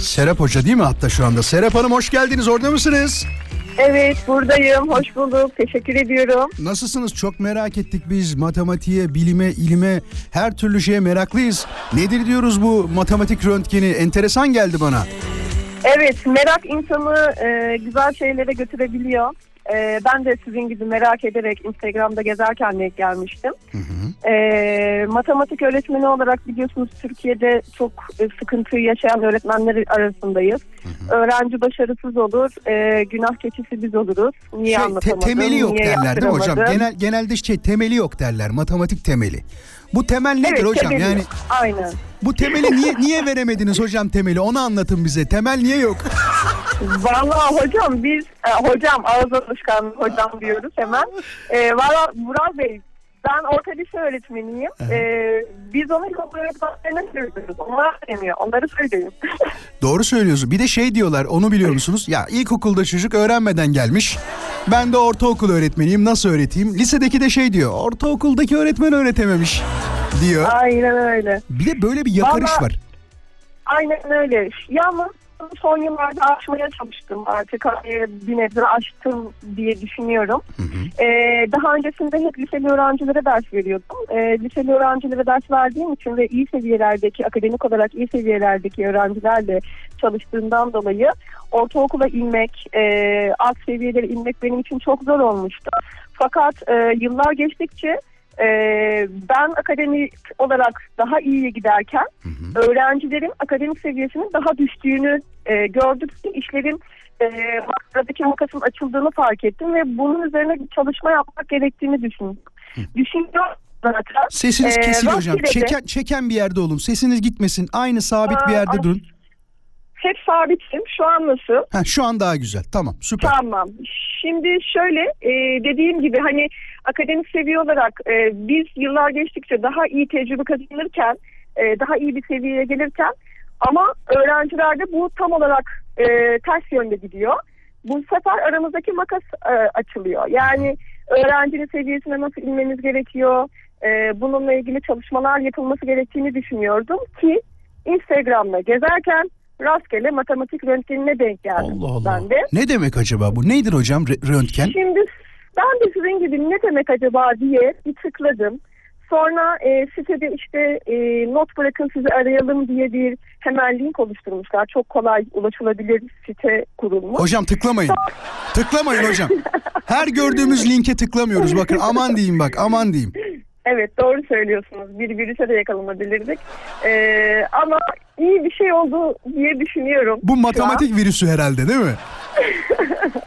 Serap Hoca değil mi hatta şu anda? Serap Hanım hoş geldiniz. Orada mısınız? Evet buradayım. Hoş bulduk. Teşekkür ediyorum. Nasılsınız? Çok merak ettik biz matematiğe, bilime, ilime, her türlü şeye meraklıyız. Nedir diyoruz bu matematik röntgeni? Enteresan geldi bana. Evet merak insanı e, güzel şeylere götürebiliyor. E, ben de sizin gibi merak ederek Instagram'da gezerken denk gelmiştim. E, matematik öğretmeni olarak biliyorsunuz Türkiye'de çok e, sıkıntı yaşayan öğretmenler arasındayız. Öğrenci başarısız olur, e, günah keçisi biz oluruz. Niye Şey, te- anlatamadım, temeli yok niye derler değil mi hocam? Genel, genelde şey temeli yok derler. Matematik temeli. Bu temel nedir Evet, hocam? temeli Yani. Aynen. bu temeli niye niye veremediniz hocam temeli? Onu anlatın bize. Temel niye yok? Vallahi hocam biz e, hocam ağız alışkanlığı hocam diyoruz hemen. E, Valla Vural Bey ben orta lise öğretmeniyim. E, biz onu ilkokul öğretmenlerine söylüyoruz. Onlar demiyor. Onları söyleyin. (laughs) Doğru söylüyorsun. Bir de şey diyorlar onu biliyor musunuz? Ya ilkokulda çocuk öğrenmeden gelmiş. Ben de ortaokul öğretmeniyim nasıl öğreteyim? Lisedeki de şey diyor. Ortaokuldaki öğretmen öğretememiş diyor. Aynen öyle. Bir de böyle bir yakarış Vallahi- var. Aynen öyle. Yalnız son yıllarda aşmaya çalıştım. Artık hani bir nebze aştım diye düşünüyorum. Ee, daha öncesinde hep liseli öğrencilere ders veriyordum. Ee, liseli öğrencilere ders verdiğim için ve iyi seviyelerdeki, akademik olarak iyi seviyelerdeki öğrencilerle çalıştığımdan dolayı ortaokula inmek, e, alt seviyelere inmek benim için çok zor olmuştu. Fakat e, yıllar geçtikçe e, ben akademik olarak daha iyiye giderken öğrencilerin akademik seviyesinin daha düştüğünü e, gördükçe işlerin e, makasın açıldığını fark ettim ve bunun üzerine bir çalışma yapmak gerektiğini düşündüm. Düşünüyorum zaten. Sesiniz E, kesiliyor hocam. Çeken, çeken bir yerde olun. Sesiniz gitmesin. Aynı sabit bir yerde Aa, durun. Hep sabitim. Şu an nasıl? Ha, şu an daha güzel. Tamam süper. Tamam. Şimdi şöyle e, dediğim gibi hani akademik seviye olarak e, biz yıllar geçtikçe daha iyi tecrübe kazanırken e, daha iyi bir seviyeye gelirken ama öğrencilerde bu tam olarak e, ters yönde gidiyor. Bu sefer aramızdaki makas e, açılıyor. Yani öğrencinin seviyesine nasıl inmemiz gerekiyor? E, bununla ilgili çalışmalar yapılması gerektiğini düşünüyordum ki Instagram'da gezerken rastgele matematik röntgenine denk geldim Allah Allah. ben de. Ne demek acaba bu? Nedir hocam röntgen? Şimdi ben de sizin gibi ne demek acaba diye bir tıkladım. Sonra e, sitede işte e, not bırakın sizi arayalım diye bir hemen link oluşturmuşlar. Çok kolay ulaşılabilir site kurulmuş. Hocam tıklamayın. Tıklamayın hocam. (laughs) Her gördüğümüz linke tıklamıyoruz. Bakın aman diyeyim bak aman diyeyim. Evet doğru söylüyorsunuz. Bir virüse de yakalanabilirdik. E, ama iyi bir şey oldu diye düşünüyorum. Bu matematik virüsü herhalde değil mi? (laughs)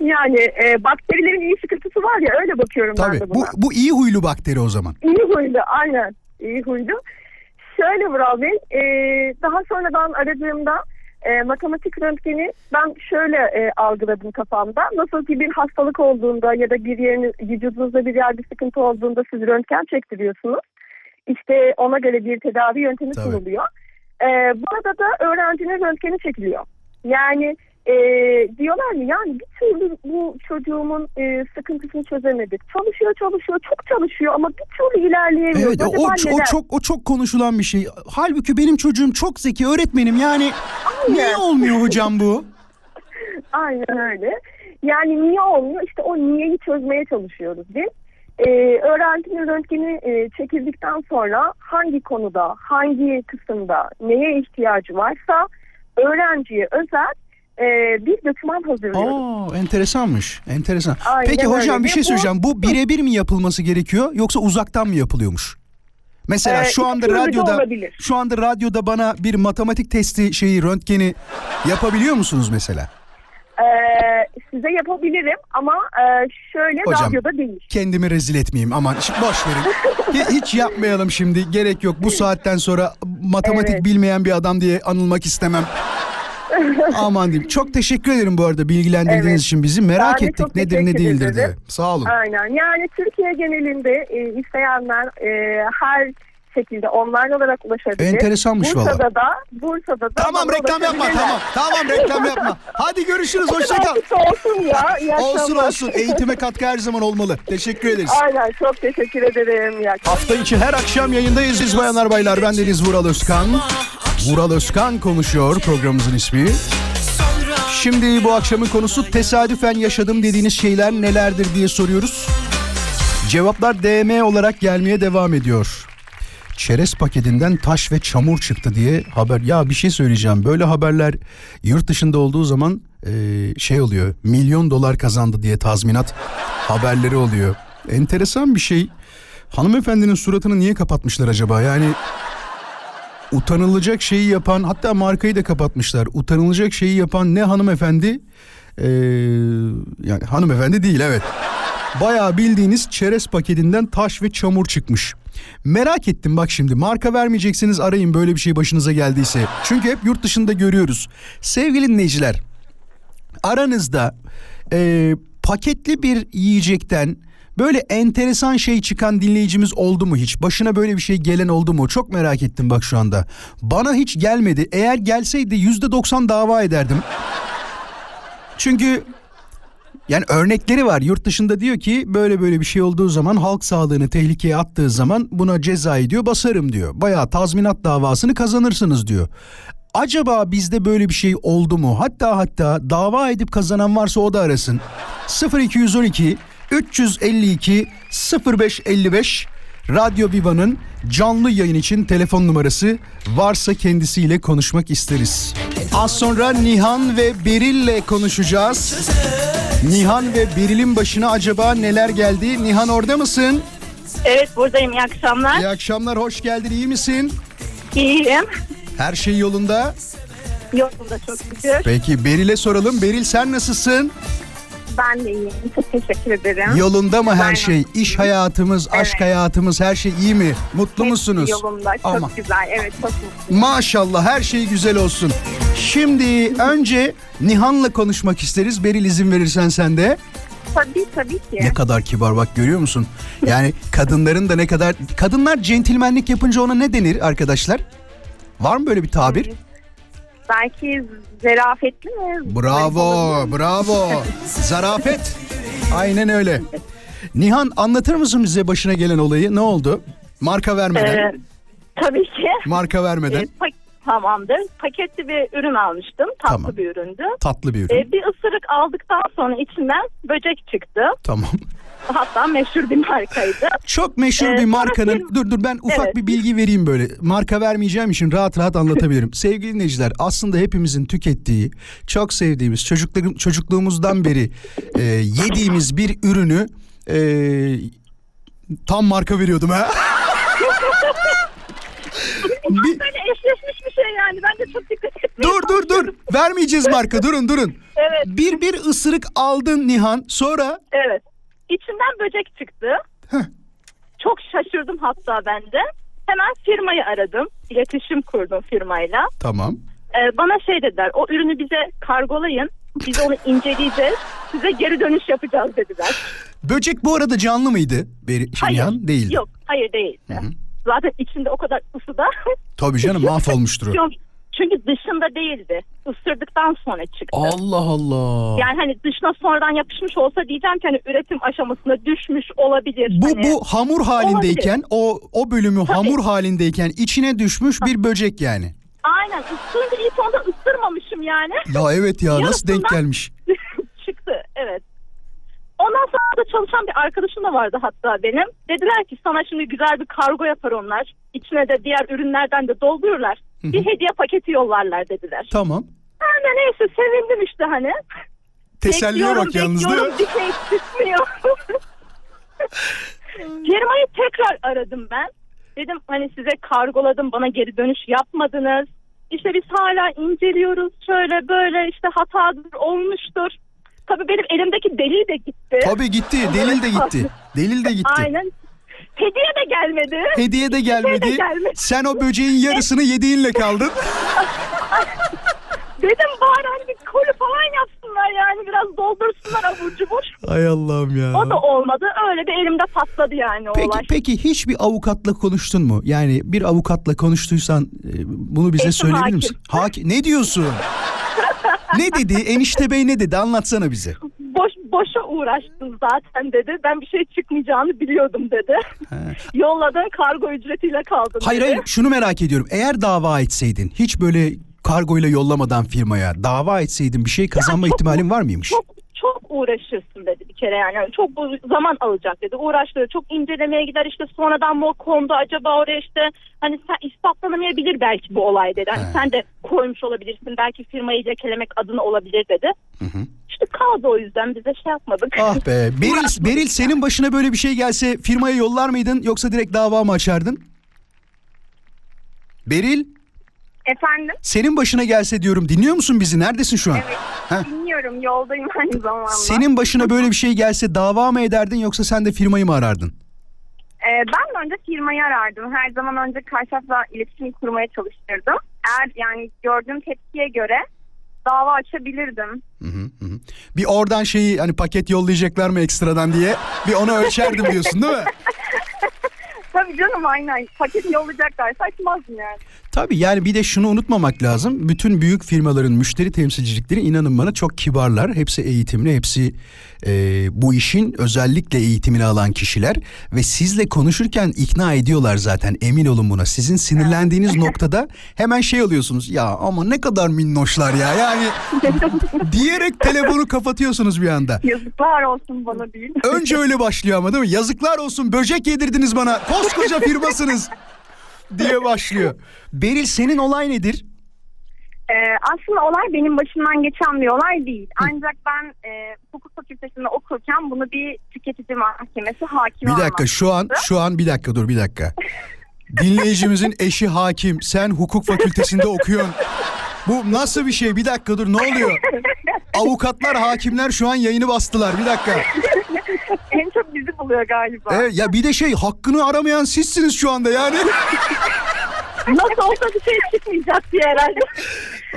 Yani e, bakterilerin iyi sıkıntısı var ya öyle bakıyorum Tabii. ben de Bu, buna. bu iyi huylu bakteri o zaman. İyi huylu aynen iyi huylu. Şöyle Vural Bey e, daha sonradan aradığımda e, matematik röntgeni ben şöyle e, algıladım kafamda. Nasıl ki bir hastalık olduğunda ya da bir yerin vücudunuzda bir yerde sıkıntı olduğunda siz röntgen çektiriyorsunuz. İşte ona göre bir tedavi yöntemi Tabii. sunuluyor. E, burada da öğrencinin röntgeni çekiliyor. Yani e, diyorlar mı yani bir türlü bu çocuğumun e, sıkıntısını çözemedik. Çalışıyor çalışıyor çok çalışıyor ama bir türlü ilerleyemiyor. Evet o, Acaba o, neden? çok o çok konuşulan bir şey. Halbuki benim çocuğum çok zeki öğretmenim yani niye olmuyor hocam bu? (laughs) Aynen öyle. Yani niye olmuyor? İşte o niyeyi çözmeye çalışıyoruz biz. Ee, öğrencinin röntgeni e, çekildikten sonra hangi konuda, hangi kısımda neye ihtiyacı varsa öğrenciye özel e, bir doküman hazırlıyoruz. Aa enteresanmış. Enteresan. Aynen Peki hocam öyle. bir şey söyleyeceğim. Bu birebir mi yapılması gerekiyor yoksa uzaktan mı yapılıyormuş? Mesela Ee, şu anda radyoda olabilir. şu anda radyoda bana bir matematik testi şeyi röntgeni yapabiliyor musunuz mesela? Ee, size yapabilirim ama e, şöyle Hocam, radyoda değil. Kendimi rezil etmeyeyim aman boş verin. (laughs) Hi- Hiç yapmayalım şimdi gerek yok. Bu saatten sonra matematik Evet. bilmeyen bir adam diye anılmak istemem. Aman diyeyim. Çok teşekkür ederim bu arada bilgilendirdiğiniz Evet. için bizi. Merak Ben ettik nedir ne değildir ederim. diye. Sağ olun. Aynen. Yani Türkiye genelinde e, isteyenler e, her şekilde online olarak ulaşabilir. Enteresanmış Bursa'da valla. da Bursa'da da Tamam reklam yapma tamam. Tamam reklam yapma. (laughs) Hadi görüşürüz O hoşça kadar kal. kısa olsun ya. İyi Olsun olsun. Eğitime katkı her zaman olmalı. Teşekkür ederiz. Aynen çok teşekkür ederim. İyi. Hafta içi her akşam yayındayız biz bayanlar baylar. Ben Deniz Vural Özkan. Vural Özkan konuşuyor programımızın ismi. Şimdi bu akşamın konusu tesadüfen yaşadım dediğiniz şeyler nelerdir diye soruyoruz. Cevaplar DM olarak gelmeye devam ediyor. Çerez paketinden taş ve çamur çıktı diye haber. Ya bir şey söyleyeceğim. Böyle haberler yurt dışında olduğu zaman e, şey oluyor. Milyon dolar kazandı diye tazminat haberleri oluyor. Enteresan bir şey. Hanımefendinin suratını niye kapatmışlar acaba? Yani utanılacak şeyi yapan hatta markayı da kapatmışlar. Utanılacak şeyi yapan ne hanımefendi? Ee, yani hanımefendi değil evet. Bayağı bildiğiniz çerez paketinden taş ve çamur çıkmış. Merak ettim bak şimdi marka vermeyeceksiniz arayın böyle bir şey başınıza geldiyse. Çünkü hep yurt dışında görüyoruz. Sevgili dinleyiciler aranızda e, paketli bir yiyecekten böyle enteresan şey çıkan dinleyicimiz oldu mu hiç? Başına böyle bir şey gelen oldu mu? Çok merak ettim bak şu anda. Bana hiç gelmedi. Eğer gelseydi yüzde doksan dava ederdim. Çünkü yani örnekleri var. Yurt dışında diyor ki böyle böyle bir şey olduğu zaman halk sağlığını tehlikeye attığı zaman buna cezayı diyor basarım diyor. Bayağı tazminat davasını kazanırsınız diyor. Acaba bizde böyle bir şey oldu mu? Hatta hatta dava edip kazanan varsa o da arasın. 0212 352 0555 Radyo Viva'nın canlı yayın için telefon numarası varsa kendisiyle konuşmak isteriz. Az sonra Nihan ve Beril'le konuşacağız. Nihan ve Beril'in başına acaba neler geldi? Nihan orada mısın? Evet buradayım iyi akşamlar. İyi akşamlar, hoş geldin. İyi misin? İyiyim. Her şey yolunda. Yolunda çok şükür. Peki Beril'e soralım. Beril sen nasılsın? Ben de iyiyim. Çok teşekkür ederim. Yolunda mı her Aynen. şey? İş hayatımız, aşk hayatımız her şey iyi mi? Mutlu Hepsi musunuz? Yolunda çok Ama güzel. Evet çok mutluyum. maşallah her şey güzel olsun. Şimdi önce Nihan'la konuşmak isteriz. Beril izin verirsen sen de. Tabii tabii ki. Ne kadar kibar bak görüyor musun? Yani kadınların da ne kadar... Kadınlar centilmenlik yapınca ona ne denir arkadaşlar? Var mı böyle bir tabir? Belki zerafetli mi? Bravo, bravo. Zarafet. Aynen öyle. Nihan anlatır mısın bize başına gelen olayı? Ne oldu? Marka vermeden. Ee, tabii ki. Marka vermeden. Ee, pak- tamamdır. Paketli bir ürün almıştım. Tatlı Tamam. bir üründü. Tatlı bir ürün. Ee, bir ısırık aldıktan sonra içinden böcek çıktı. Tamam. Hatta meşhur bir markaydı. Çok meşhur Ee, bir markanın... Dur dur ben ufak Evet. bir bilgi vereyim böyle. Marka vermeyeceğim için rahat rahat anlatabilirim. (laughs) Sevgili dinleyiciler aslında hepimizin tükettiği, çok sevdiğimiz, çocukluğum- çocukluğumuzdan beri e, yediğimiz bir ürünü... e, tam marka veriyordum ha. (laughs) Bir- Böyle eşleşmiş bir şey yani. Ben de çok dikkat etmeye Dur dur dur. Vermeyeceğiz marka. Durun durun. (laughs) Evet. Bir bir ısırık aldın Nihan. Sonra Evet. İçinden böcek çıktı. Heh. Çok şaşırdım hatta ben de. Hemen firmayı aradım. İletişim kurdum firmayla. tamam. Ee, bana şey dediler. O ürünü bize kargolayın. Biz onu inceleyeceğiz. Size geri dönüş yapacağız dediler. Böcek bu arada canlı mıydı? Beri, Hayır. Değildi. Yok hayır değildi. Zaten içinde o kadar ısıda. Tabii canım (laughs) mahvolmuştur o. Çünkü dışında değildi. Isırdıktan sonra çıktı. Allah Allah. Yani hani dışına sonradan yapışmış olsa diyeceğim ki hani üretim aşamasına düşmüş olabilir. Bu Hani- bu hamur halindeyken o o bölümü hamur halindeyken içine düşmüş bir böcek yani. Aynen ısırınca ilk onda ısırmamışım yani. Ya evet ya nasıl denk gelmiş? (laughs) Çıktı evet. Ondan sonra da çalışan bir arkadaşım da vardı hatta benim. Dediler ki sana şimdi güzel bir kargo yapar onlar. İçine de diğer ürünlerden de doldururlar. Bir hediye paketi yollarlar dediler. Tamam. Ben de neyse sevindim işte hani. Teselliye bak yalnız değil mi? Bir şey çıkmıyor. (laughs) Firmayı tekrar aradım ben. Dedim hani size kargoladım bana geri dönüş yapmadınız. İşte biz hala inceliyoruz şöyle böyle işte hatadır olmuştur. Tabii benim elimdeki delil de gitti. Tabii gitti. Delil de gitti. (laughs) Delil de gitti. Aynen. Hediye de gelmedi. Hediye de gelmedi. Hediye de gelmedi. Sen o böceğin yarısını yediğinle kaldın. (laughs) Dedim bari hani bir koli falan yapsınlar yani biraz doldursunlar abur cubur. Ay Allah'ım ya. O da olmadı. Öyle bir elimde patladı yani Peki, olay. peki hiçbir avukatla konuştun mu? Yani bir avukatla konuştuysan e, bunu bize Eşim söyleyebilir hakim. misin? Hakim. Ne diyorsun? ne dedi? Enişte bey ne dedi? Anlatsana bize. Boş boşa uğraştın zaten dedi. Ben bir şey çıkmayacağını biliyordum dedi. (laughs) Yolladığın kargo ücretiyle kaldım Hayır dedi. hayır şunu merak ediyorum. Eğer dava etseydin hiç böyle kargoyla yollamadan firmaya dava etseydin bir şey kazanma çok- ihtimalin var mıymış? Çok çok uğraşırsın dedi bir kere yani. Yani Çok bu zaman alacak dedi. Uğraştırır. Çok incelemeye gider işte sonradan mı o kondu acaba oraya işte hani sen ispatlanamayabilir belki bu olay dedi. Hani He. sen de koymuş olabilirsin. Belki firmayı lekelemek adına olabilir dedi. İşte kaldı o yüzden bize şey yapmadık. Ah be. (laughs) Beril, Beril senin başına böyle bir şey gelse firmaya yollar mıydın yoksa direkt dava mı açardın? Beril Efendim? senin başına gelse diyorum dinliyor musun bizi? Neredesin şu an? Evet. Heh. Dinliyorum. Yoldayım aynı zamanda. Senin başına böyle bir şey gelse dava mı ederdin yoksa sen de firmayı mı arardın? Ee, ben önce firmayı arardım. Her zaman önce karşılaşla iletişim kurmaya çalıştırdım. Eğer yani gördüğüm tepkiye göre dava açabilirdim. Bir oradan şeyi hani paket yollayacaklar mı ekstradan diye bir onu ölçerdim diyorsun değil mi? (laughs) Tabii canım aynen. Paket yollayacaklarsa açmazdım yani. Tabii yani bir de şunu unutmamak lazım. Bütün büyük firmaların müşteri temsilcilikleri inanın bana çok kibarlar. Hepsi eğitimli, hepsi e, bu işin özellikle eğitimini alan kişiler. Ve sizle konuşurken ikna ediyorlar zaten emin olun buna. Sizin sinirlendiğiniz noktada hemen şey alıyorsunuz. Ya ama ne kadar minnoşlar ya yani (laughs) diyerek telefonu kapatıyorsunuz bir anda. Yazıklar olsun bana değil. Önce öyle başlıyor ama değil mi? Yazıklar olsun böcek yedirdiniz bana. Koskoca firmasınız diye başlıyor. Beril senin olay nedir? Ee, aslında olay benim başımdan geçen bir olay değil. Ancak ben e, hukuk fakültesinde okurken bunu bir tüketici mahkemesi hakimi Bir dakika şu an şu an bir dakika dur bir dakika. (laughs) Dinleyicimizin eşi hakim. Sen hukuk fakültesinde okuyorsun. Bu nasıl bir şey? Bir dakika dur ne oluyor? (laughs) Avukatlar, hakimler şu an yayını bastılar. Bir dakika. Buluyor galiba. Evet ya bir de şey hakkını aramayan sizsiniz şu anda yani. (laughs) Nasıl olsa bir şey çıkmayacak diye herhalde.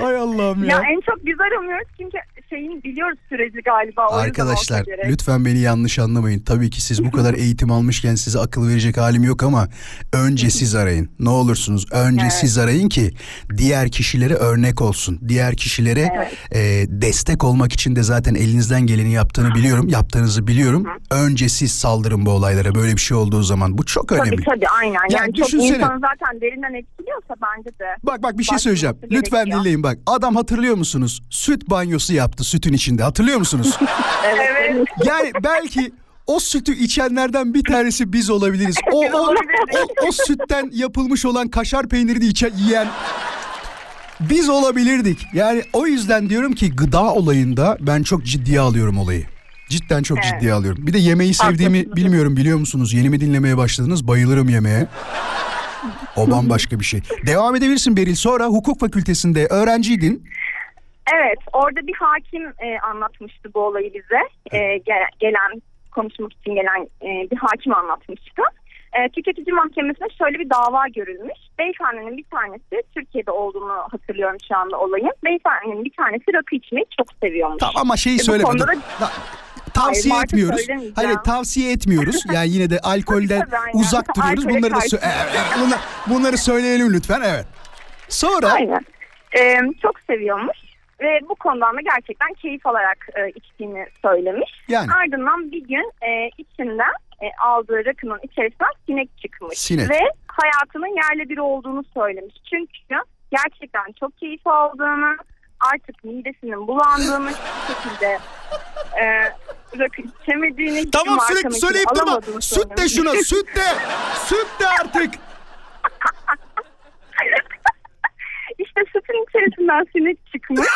Ay Allah'ım Ya ya. en çok biz aramıyoruz çünkü şeyin biliyoruz süreci galiba. Arkadaşlar lütfen beni yanlış anlamayın. Tabii ki siz bu kadar (laughs) eğitim almışken size akıl verecek halim yok ama önce siz arayın. Ne olursunuz önce Evet. siz arayın ki diğer kişilere örnek olsun. Diğer kişilere e, destek olmak için de zaten elinizden geleni yaptığını biliyorum. Yaptığınızı biliyorum. Önce siz saldırın bu olaylara böyle bir şey olduğu zaman. Bu çok önemli. Tabii tabii aynen. Ya Yani çok düşünsene. insanı zaten derinden etkiliyorsa bence de. Bak bak bir şey söyleyeceğim. Lütfen gerekiyor. dinleyin bak. Adam hatırlıyor musunuz? Süt banyosu yaptı sütün içinde. Hatırlıyor musunuz? (laughs) Evet. Yani belki o sütü içenlerden bir tanesi biz olabiliriz. O, o, o, o sütten yapılmış olan kaşar peynirini içe, yiyen biz olabilirdik. Yani o yüzden diyorum ki gıda olayında ben çok ciddiye alıyorum olayı. Cidden çok Evet. ciddiye alıyorum. Bir de yemeği sevdiğimi bilmiyorum biliyor musunuz? Yeni mi dinlemeye başladınız? Bayılırım yemeğe. O bambaşka bir şey. Devam edebilirsin Beril. Sonra hukuk fakültesinde öğrenciydin. Evet orada bir hakim e, anlatmıştı bu olayı bize. E, gel- gelen konuşmak için gelen e, bir hakim anlatmıştı. E, tüketici mahkemesine şöyle bir dava görülmüş. Beyefendinin bir tanesi Türkiye'de olduğunu hatırlıyorum şu anda olayın. Beyefendinin bir tanesi rakı içmeyi çok seviyormuş. Tamam ama şeyi E, bu söyleme. konuda da- Tavsiye Hayır, etmiyoruz. Hayır tavsiye etmiyoruz. (laughs) Yani yine de alkolden uzak duruyoruz. Alkole Bunları da sö- Evet, evet, bunlar- bunları söyleyelim lütfen. Evet. Sonra Aynen. E, çok seviyormuş ve bu konudan da gerçekten keyif alarak e, içtiğini söylemiş. Yani. Ardından bir gün e, içinden e, aldığı rakının içerisinden sinek çıkmış. Sinek. Ve hayatının yerle bir olduğunu söylemiş. Çünkü gerçekten çok keyif aldığını, artık midesinin bulandığını, hiçbir şekilde e, rakı içemediğini, tamam sürekli söyleyip durma. Süt de şuna süt de. Süt de artık. (laughs) İşte sütün içerisinden sinek çıkmış. (laughs)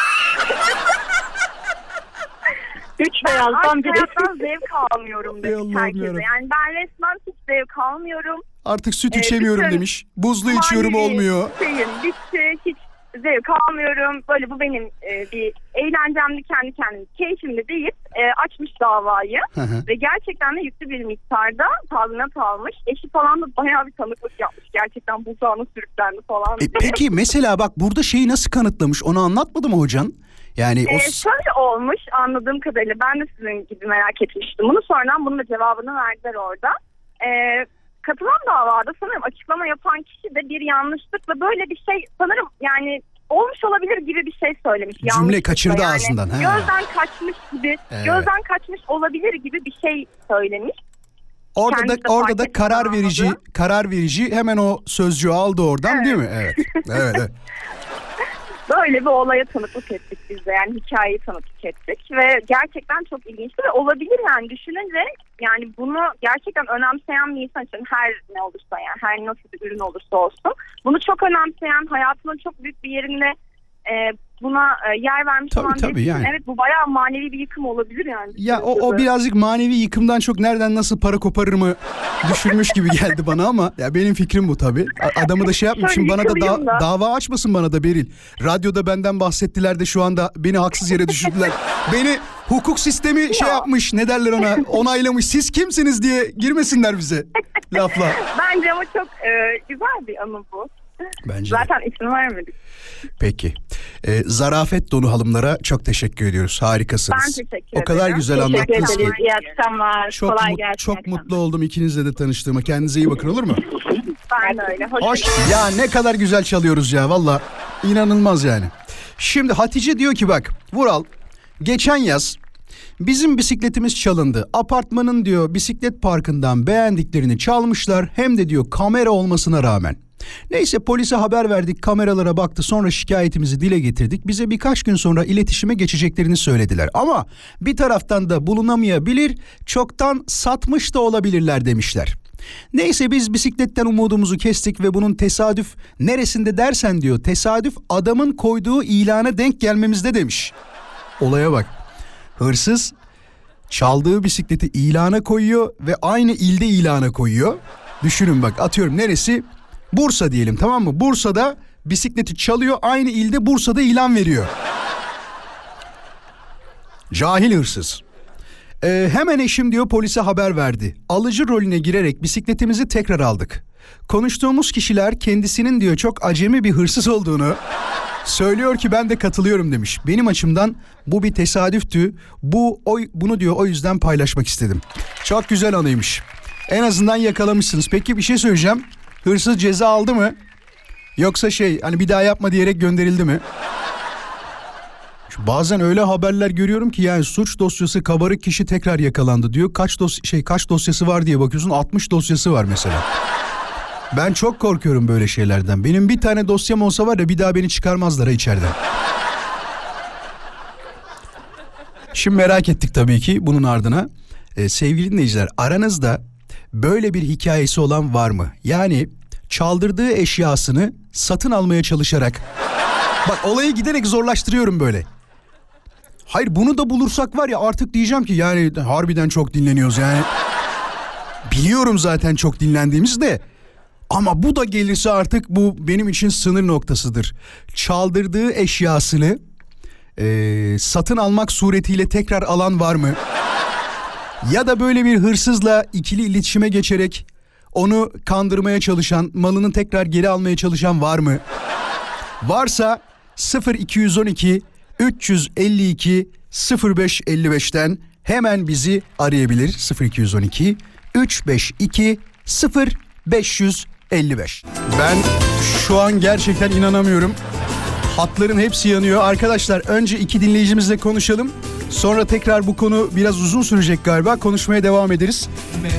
Üç Ben beyazdan biri. hayattan zevk almıyorum demiş herkese. Yani ben resmen hiç zevk almıyorum. Artık süt Ee, içemiyorum bütün demiş. Buzlu içiyorum olmuyor. Şeyim bitti. Hiç zevk almıyorum. Böyle bu benim e, bir eğlencemdi kendi kendime keyfimdi deyip e, açmış davayı. Hı hı. Ve gerçekten de yüklü bir miktarda tazminat almış. Eşi falan da bayağı bir tanıklık yapmış. Gerçekten buzdağına sürüklendi falan. E, peki mesela bak burada şeyi nasıl kanıtlamış onu anlatmadı mı hocan? Yani o Ee, şöyle olmuş anladığım kadarıyla ben de sizin gibi merak etmiştim. Bunu sonradan bunun da cevabını verdiler orada. Ee, katılan davada sanırım açıklama yapan kişi de bir yanlışlıkla böyle bir şey sanırım yani olmuş olabilir gibi bir şey söylemiş. Cümle kaçırdı yani. ağzından, ha. Gözden kaçmış gibi, Evet. gözden kaçmış olabilir gibi bir şey söylemiş. orada da kendisi de orada da karar verici karar verici hemen o sözcüğü aldı oradan Evet. değil mi? Evet. Evet. evet. (laughs) Böyle bir olaya tanıklık ettik biz de. Yani hikayeyi tanıklık ettik. Ve gerçekten çok ilginçti ve olabilir yani. Düşününce yani bunu gerçekten önemseyen bir insan için her ne olursa yani her nasıl bir ürün olursa olsun bunu çok önemseyen hayatının çok büyük bir yerinde e, buna e, yer vermiş Tabii, olan tabii, yani. evet bu bayağı manevi bir yıkım olabilir yani. Ya o, o de. birazcık manevi yıkımdan çok nereden nasıl para koparır mı düşünmüş gibi geldi bana ama ya benim fikrim bu tabii. Adamı da şey yapmış şimdi bana da, da- da. dava açmasın bana da Beril. Radyoda benden bahsettiler de şu anda beni haksız yere düşürdüler. beni hukuk sistemi şey yapmış ne derler ona onaylamış. Siz kimsiniz diye girmesinler bize lafla. (laughs) Bence ama çok e, güzel bir anı bu. Bence de. Zaten isim vermedik. Peki. Ee, zarafet dolu halımlara çok teşekkür ediyoruz. Harikasınız. Ben teşekkür ederim. O kadar güzel Teşekkür anlattınız ki. ederiz. İyi akşamlar. Çok, Kolay mut- gelsin. çok mutlu oldum ikinizle de tanıştığıma. Kendinize iyi bakın olur mu? Ben öyle. Hoş, Hoş. Ya ne kadar güzel çalıyoruz ya valla. İnanılmaz yani. Şimdi Hatice diyor ki bak Vural geçen yaz bizim bisikletimiz çalındı. Apartmanın diyor bisiklet parkından beğendiklerini çalmışlar hem de diyor kamera olmasına rağmen. Neyse polise haber verdik kameralara baktı sonra şikayetimizi dile getirdik. Bize birkaç gün sonra iletişime geçeceklerini söylediler. Ama bir taraftan da bulunamayabilir çoktan satmış da olabilirler demişler. Neyse biz bisikletten umudumuzu kestik ve bunun tesadüf neresinde dersen diyor tesadüf adamın koyduğu ilana denk gelmemizde demiş. Olaya bak. Hırsız çaldığı bisikleti ilana koyuyor ve aynı ilde ilana koyuyor. Düşünün bak atıyorum neresi? Bursa diyelim tamam mı? Bursa'da bisikleti çalıyor aynı ilde Bursa'da ilan veriyor. Cahil hırsız. Ee, hemen eşim diyor polise haber verdi. Alıcı rolüne girerek bisikletimizi tekrar aldık. Konuştuğumuz kişiler kendisinin diyor çok acemi bir hırsız olduğunu söylüyor ki ben de katılıyorum demiş. Benim açımdan bu bir tesadüftü. Bu o, bunu diyor o yüzden paylaşmak istedim. Çok güzel anıymış. En azından yakalamışsınız. Peki bir şey söyleyeceğim. Hırsız ceza aldı mı? Yoksa şey hani bir daha yapma diyerek gönderildi mi? Şu Bazen öyle haberler görüyorum ki yani suç dosyası kabarık kişi tekrar yakalandı diyor. Kaç dos şey kaç dosyası var diye bakıyorsun 60 dosyası var mesela. Ben çok korkuyorum böyle şeylerden. Benim bir tane dosyam olsa var ya bir daha beni çıkarmazlar ha içeriden. Şimdi merak ettik tabii ki bunun ardına. Ee, sevgili dinleyiciler aranızda böyle bir hikayesi olan var mı? Yani çaldırdığı eşyasını satın almaya çalışarak. Bak olayı giderek zorlaştırıyorum böyle. Hayır bunu da bulursak var ya artık diyeceğim ki yani harbiden çok dinleniyoruz yani. Biliyorum zaten çok dinlendiğimiz de. Ama bu da gelirse artık bu benim için sınır noktasıdır. Çaldırdığı eşyasını eee, satın almak suretiyle tekrar alan var mı? Ya da böyle bir hırsızla ikili iletişime geçerek onu kandırmaya çalışan, malını tekrar geri almaya çalışan var mı? Varsa 0212 352 0555'ten hemen bizi arayabilir. 0212 352 0555. Ben şu an gerçekten inanamıyorum. Hatların hepsi yanıyor. Arkadaşlar önce iki dinleyicimizle konuşalım. Sonra tekrar bu konu biraz uzun sürecek galiba. Konuşmaya devam ederiz.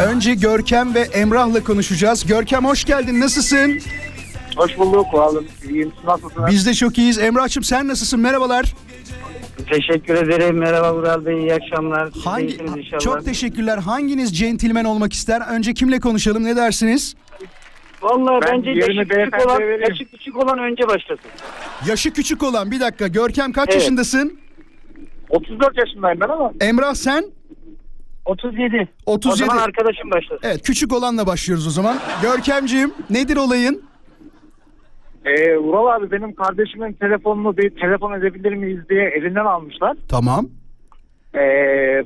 Önce Görkem ve Emrah'la konuşacağız. Görkem hoş geldin. Nasılsın? Hoş bulduk. Vallahi iyiyim. Siz Nasılsınız? Biz de çok iyiyiz. Emrah'cığım sen nasılsın? Merhabalar. Teşekkür ederim. Merhaba Vural Bey. İyi akşamlar. Siz de Hangi iyisiniz inşallah. Çok teşekkürler. Hanginiz centilmen olmak ister? Önce kimle konuşalım? Ne dersiniz? Vallahi Ben bence yerimi yaşı küçük beyefendiye olan, vereyim. yaşı küçük olan önce başlasın. Yaşı küçük olan bir dakika. Görkem kaç Evet. yaşındasın? 34 yaşındayım ben ama. Emrah sen? 37. 37. O zaman arkadaşım başlasın. Evet küçük olanla başlıyoruz o zaman. Görkemciğim nedir olayın? Ee, Vural abi benim kardeşimin telefonunu bir telefon edebilir miyiz diye elinden almışlar. Tamam. Ee,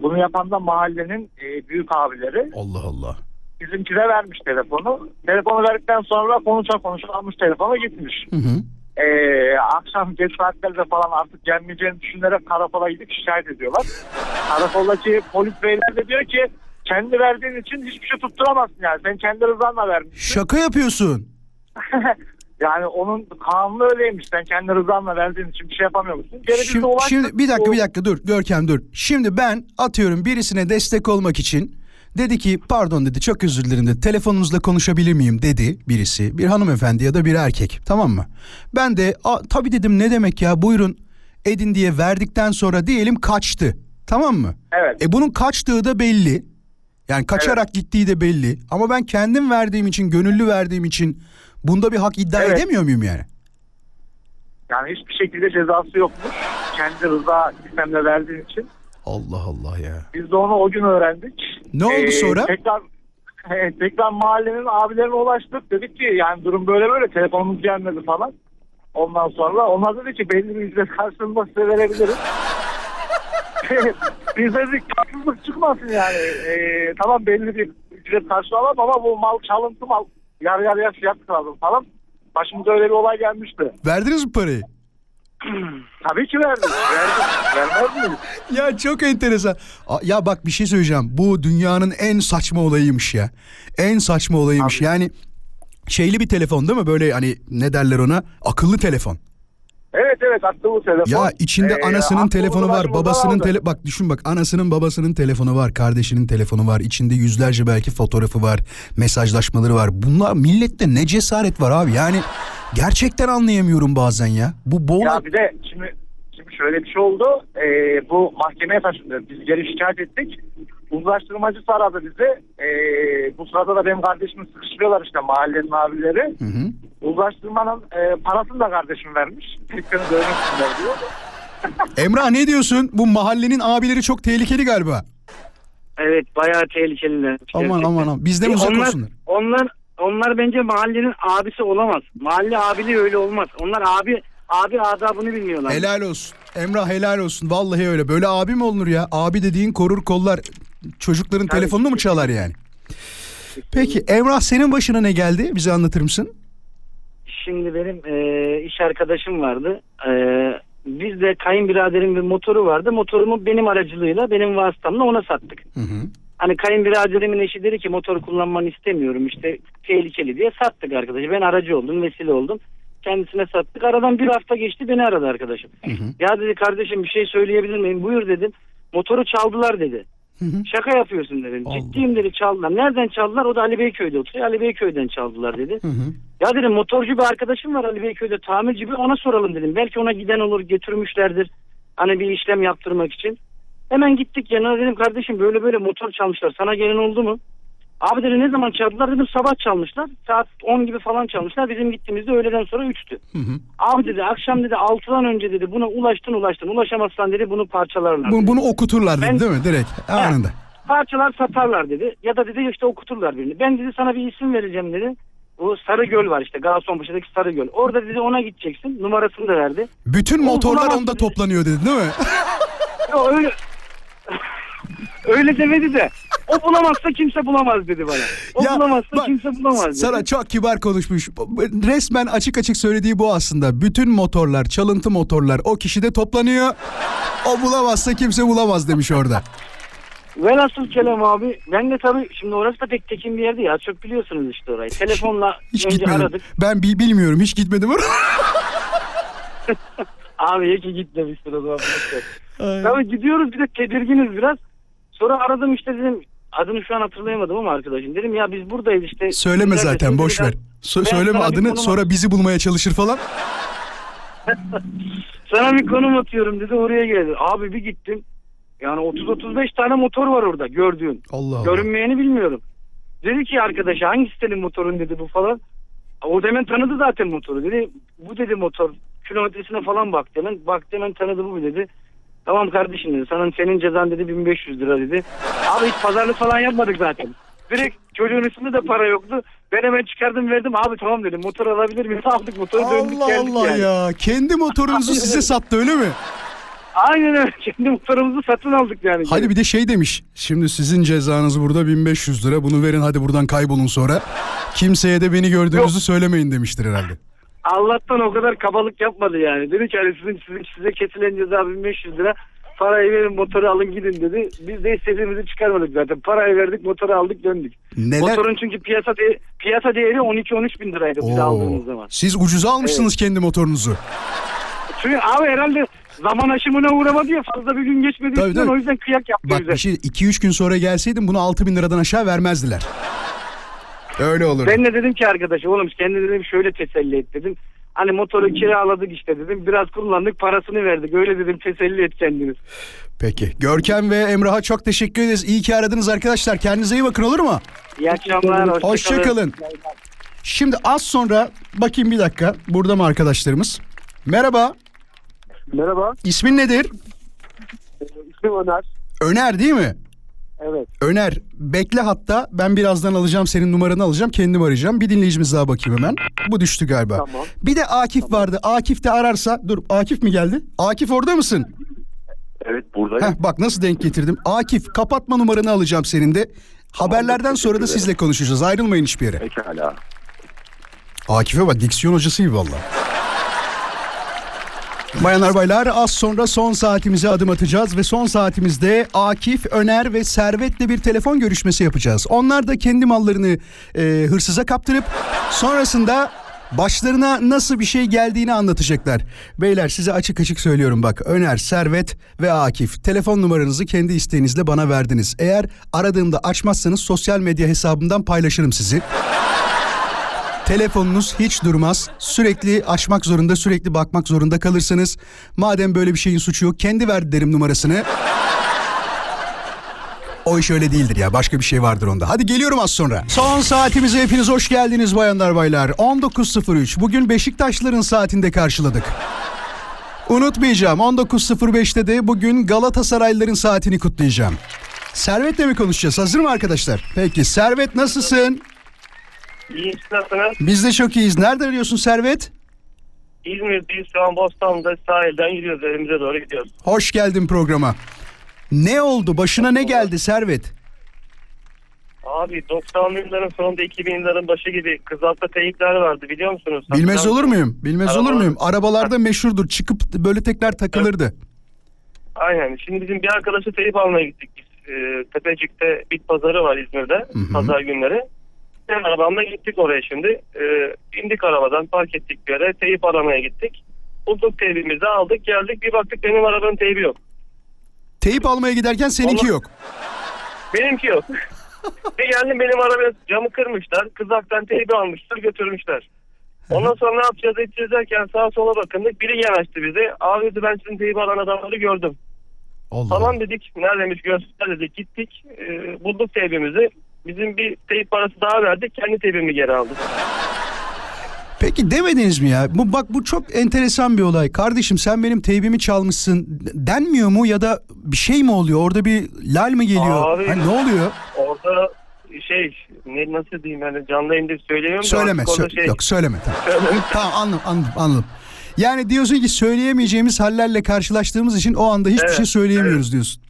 bunu yapan da mahallenin e, büyük abileri. Allah Allah. Bizimkine vermiş telefonu. Telefonu verdikten sonra konuşa konuşa almış telefonu gitmiş. Hı hı. Ee, akşam geç saatlerde falan artık gelmeyeceğini düşünerek karakola gidip şikayet ediyorlar. (laughs) Karakoldaki polis beyler de diyor ki kendi verdiğin için hiçbir şey tutturamazsın yani. Sen kendi rızanla vermişsin. Şaka yapıyorsun. (laughs) Yani onun kanunu öyleymiş. Sen kendi rızanla verdiğin için bir şey yapamıyormuşsun. Geri biz de Şimdi, ulaştık. şimdi bir dakika bir dakika dur Görkem dur. Şimdi ben atıyorum birisine destek olmak için dedi ki pardon dedi çok özür dilerim dedi telefonunuzla konuşabilir miyim dedi birisi bir hanımefendi ya da bir erkek tamam mı? Ben de "Aa, tabii dedim ne demek ya buyurun edin diye verdikten sonra diyelim kaçtı tamam mı? Evet. E bunun kaçtığı da belli. Yani kaçarak gittiği de belli. Ama ben kendim verdiğim için, gönüllü verdiğim için bunda bir hak iddia Evet. edemiyor muyum yani? Yani hiçbir şekilde cezası yokmuş. Kendi rıza sistemle verdiğin için. Allah Allah ya. Biz de onu o gün öğrendik. Ne oldu sonra? Tekrar tekrar mahallenin abilerine ulaştık. Dedik ki yani durum böyle böyle telefonumuz gelmedi falan. Ondan sonra onlar dedi ki belli bir ücret karşılığında size verebiliriz. (laughs) Biz dedik haksızlık çıkmasın yani. Ee, tamam belli bir ücret karşılamam ama bu mal çalıntı mal. Yarı yarıya fiyat kıralım falan. Başımıza öyle bir olay gelmişti. Verdiniz mi parayı? (clears throat) Tabii ki verdik. verdik. Vermez miyiz? Ya çok enteresan. A- Ya bak bir şey söyleyeceğim. Bu dünyanın en saçma olayıymış ya. En saçma olayıymış. Yani Şeyli bir telefon değil mi? Böyle hani ne derler ona? Akıllı telefon. Evet evet akıllı telefon. Ya içinde Ee, anasının akıllı telefonu var, babasının aldı. tele bak düşün bak anasının babasının telefonu var, kardeşinin telefonu var. içinde yüzlerce belki fotoğrafı var, mesajlaşmaları var. Bunlar millette ne cesaret var abi. Yani gerçekten anlayamıyorum bazen ya. Bu boğula Ya bir de şimdi şimdi şöyle bir şey oldu. Ee, bu mahkemeye taşındı. Biz geri şikayet ettik. Uzlaştırmacısı aradı bizi. Ee, bu sırada da benim kardeşimi sıkıştırıyorlar işte mahallenin abileri. Uzlaştırmanın e, parasını da kardeşim vermiş. Tekrar dövmüşsünler diyor. Emrah ne diyorsun? Bu mahallenin abileri çok tehlikeli galiba. Evet bayağı tehlikeliler. Aman aman aman bizden uzak onlar, olsunlar. Onlar onlar bence mahallenin abisi olamaz. Mahalle abiliği öyle olmaz. Onlar abi abi adabını bilmiyorlar. Helal olsun. Emrah helal olsun. Vallahi öyle. Böyle abi mi olunur ya? Abi dediğin korur kollar. Çocukların telefonunu mu çalar yani? Peki Emrah senin başına ne geldi? Bize anlatır mısın? Şimdi benim e, iş arkadaşım vardı. E, bizde kayınbiraderin bir motoru vardı. Motorumu benim aracılığıyla, benim vasıtamla ona sattık. Hani kayınbiraderimin eşi dedi ki motor kullanmanı istemiyorum işte tehlikeli diye sattık arkadaşı. Ben aracı oldum, vesile oldum. Kendisine sattık. Aradan bir hafta geçti beni aradı arkadaşım. Ya dedi kardeşim bir şey söyleyebilir miyim? Buyur dedim. Motoru çaldılar dedi. Şaka yapıyorsun dedim. Ciddiyim dedi çaldılar. Nereden çaldılar? O da Ali Beyköy'de oturuyor. Ali Beyköy'den çaldılar dedi. Ya dedim motorcu bir arkadaşım var Ali Beyköy'de tamirci bir ona soralım dedim. Belki ona giden olur götürmüşlerdir. Hani bir işlem yaptırmak için. Hemen gittik yanına dedim kardeşim böyle böyle motor çalmışlar. Sana gelen oldu mu? Abi dedi ne zaman çaldılar dedim sabah çalmışlar. Saat 10 gibi falan çalmışlar. Bizim gittiğimizde öğleden sonra 3'tü. Abi dedi akşam dedi 6'dan önce dedi buna ulaştın ulaştın. Ulaşamazsan dedi bunu parçalarlar. Bu- dedi. bunu okuturlar dedi Ben- değil mi? Direkt anında. Parçalar satarlar dedi. Ya da dedi işte okuturlar birini. Ben dedi sana bir isim vereceğim dedi. Bu Sarıgöl var işte Gaziantep'teki Sarıgöl. Orada dedi ona gideceksin. Numarasını da verdi. Bütün motorlar onda toplanıyor dedi değil mi? (laughs) Yok öyle (laughs) öyle demedi de o bulamazsa kimse bulamaz dedi bana. O bulamazsa kimse bulamaz dedi. Sana çok kibar konuşmuş. Resmen açık açık söylediği bu aslında. Bütün motorlar, çalıntı motorlar o kişide toplanıyor. O bulamazsa kimse bulamaz demiş orada. Velhasıl kelam abi ben de tabii şimdi orası da pek tekin bir yer değil ya çok biliyorsunuz işte orayı. Telefonla Hiç önce gitmedim. aradık. Ben bi- bilmiyorum hiç gitmedim oraya. (laughs) Abi iyi ki gitmemişsin o zaman. Tabii gidiyoruz bir de tedirginiz biraz. Sonra aradım işte dedim adını şu an hatırlayamadım ama arkadaşım. Dedim ya biz buradayız işte. Söyleme zaten boş ben- ver. Ben söyleme adını konum sonra bizi bulmaya çalışır falan. (laughs) Sana bir konum atıyorum dedi oraya geldi. Abi bir gittim. Yani 30-35 tane motor var orada gördüğün. Allah Allah. Görünmeyeni bilmiyorum. Dedi ki arkadaşa hangisi senin motorun dedi bu falan. O da hemen tanıdı zaten motoru. Dedi bu dedi motor kilometresine falan baktı hemen. Baktı hemen tanıdı bu dedi. Tamam kardeşim dedi. Sana senin cezan dedi 1500 lira dedi. Abi hiç pazarlık falan yapmadık zaten. Direkt çocuğun üstünde de para yoktu. Ben hemen çıkardım verdim. Abi tamam dedim motor alabilir miyim? (laughs) Aldık motoru döndük Allah geldik Allah yani. ya. Kendi motorunuzu size sattı öyle mi? Aynen öyle. (laughs) Kendi motorumuzu satın aldık yani. Hadi bir de şey demiş. Şimdi sizin cezanız burada 1500 lira. Bunu verin hadi buradan kaybolun sonra. Kimseye de beni gördüğünüzü söylemeyin demiştir herhalde. Allah'tan o kadar kabalık yapmadı yani. Dedi ki hani sizin, sizin size kesilen ceza 1500 lira. Parayı verin motoru alın gidin dedi. Biz de istediğimizi çıkarmadık zaten. Parayı verdik motoru aldık döndük. Neler- Motorun çünkü piyasa de- piyasa değeri 12-13 bin liraydı biz aldığımız zaman. Siz ucuza almışsınız kendi motorunuzu. Çünkü abi herhalde zaman aşımına uğramadı ya fazla bir gün geçmedi. Tabii, tabii. O yüzden kıyak yaptı Bak bize. bir şey 2-3 gün sonra gelseydim bunu 6000 liradan aşağı vermezdiler. Öyle olur. Ben de dedim ki arkadaşa oğlum kendi dedim şöyle teselli et dedim. Hani motoru kiraladık işte dedim. Biraz kullandık parasını verdik. Öyle dedim teselli et kendini. Peki. Görkem ve Emrah'a çok teşekkür ederiz. İyi ki aradınız arkadaşlar. Kendinize iyi bakın olur mu? İyi akşamlar. Hoşçakalın. Hoşçakalın. Şimdi az sonra bakayım bir dakika. Burada mı arkadaşlarımız? Merhaba. Merhaba. İsmin nedir? İsmim Öner. Öner değil mi? Evet. Öner bekle hatta ben birazdan alacağım senin numaranı alacağım kendim arayacağım. Bir dinleyicimiz daha bakayım hemen. Bu düştü galiba. Tamam. Bir de Akif vardı. Akif de ararsa dur Akif mi geldi? Akif orada mısın? Evet buradayım. Heh, bak nasıl denk getirdim. Akif kapatma numaranı alacağım senin de. Haberlerden sonra da sizle konuşacağız. Ayrılmayın hiçbir yere. Pekala. Akif'e bak diksiyon hocası gibi valla. Bayanlar baylar az sonra son saatimize adım atacağız ve son saatimizde Akif, Öner ve Servet'le bir telefon görüşmesi yapacağız. Onlar da kendi mallarını e, hırsıza kaptırıp Sonrasında başlarına nasıl bir şey geldiğini anlatacaklar. Beyler size açık açık söylüyorum bak. Öner, Servet ve Akif telefon numaranızı kendi isteğinizle bana verdiniz. Eğer aradığımda açmazsanız sosyal medya hesabımdan paylaşırım sizi. Telefonunuz hiç durmaz. Sürekli açmak zorunda, sürekli bakmak zorunda kalırsınız. Madem böyle bir şeyin suçu yok, kendi verdi derim numarasını. O iş öyle değildir ya. Başka bir şey vardır onda. Hadi geliyorum az sonra. Son saatimize hepiniz hoş geldiniz bayanlar baylar. 19.03. Bugün Beşiktaşların saatinde karşıladık. Unutmayacağım 19.05'te de bugün Galatasaraylıların saatini kutlayacağım. Servet'le mi konuşacağız? Hazır mı arkadaşlar? Peki Servet nasılsın? İyi nasılsınız? Biz de çok iyiyiz. Nerede arıyorsun Servet? İzmir'deyiz şu an Bostan'da sahilden yürüyoruz evimize doğru gidiyoruz. Hoş geldin programa. Ne oldu? Başına ne geldi Servet? Abi 90'lı yılların sonunda 2000 yılların başı gibi kızaltı teyipler vardı biliyor musunuz? Bilmez Hatırlar olur muyum? Bilmez Arabalar- olur muyum? Arabalarda meşhurdur. Çıkıp böyle tekrar takılırdı. Aynen. Şimdi bizim bir arkadaşı teyip almaya gittik biz. Ee, Tepecik'te bit pazarı var İzmir'de. Pazar günleri. Ben arabamla gittik oraya şimdi. Ee, indik arabadan park ettik bir yere. Teyip aramaya gittik. Bulduk teybimizi aldık geldik. Bir baktık benim arabanın teybi yok. Teyip almaya giderken seninki Allah- yok. Benimki yok. (laughs) bir geldim benim arabaya camı kırmışlar. Kızaktan teybi almışlar götürmüşler. Ondan sonra ne yapacağız edeceğiz derken sağa sola bakındık. Biri yanaştı bize. Abi dedi ben sizin teybi alan adamları gördüm. Tamam dedik. Neredeymiş göster dedik. Gittik. Ee, bulduk teybimizi. Bizim bir teyip parası daha verdik. Kendi teybimi geri aldık. Peki demediniz mi ya? Bu bak bu çok enteresan bir olay. Kardeşim sen benim teybimi çalmışsın denmiyor mu ya da bir şey mi oluyor? Orada bir lal mı geliyor? Abi- Ha, ne oluyor? Orada şey ne nasıl diyeyim yani canlı yayında söyleyemiyorum. da Söyleme. sö- şey- Yok söyleme. Tamam. Tamam anladım, anladım, anladım. Yani diyorsun ki söyleyemeyeceğimiz hallerle karşılaştığımız için o anda hiçbir Evet, şey söyleyemiyoruz diyorsun.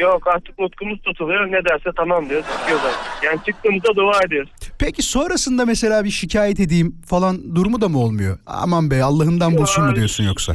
Yok artık nutkumuz tutuluyor. Ne derse tamam. Çıkıyoruz artık. Yani çıktığımızda dua ediyoruz. Peki sonrasında mesela bir şikayet edeyim falan durumu da mı olmuyor? Aman be Allah'ından bulsun mu diyorsun yoksa?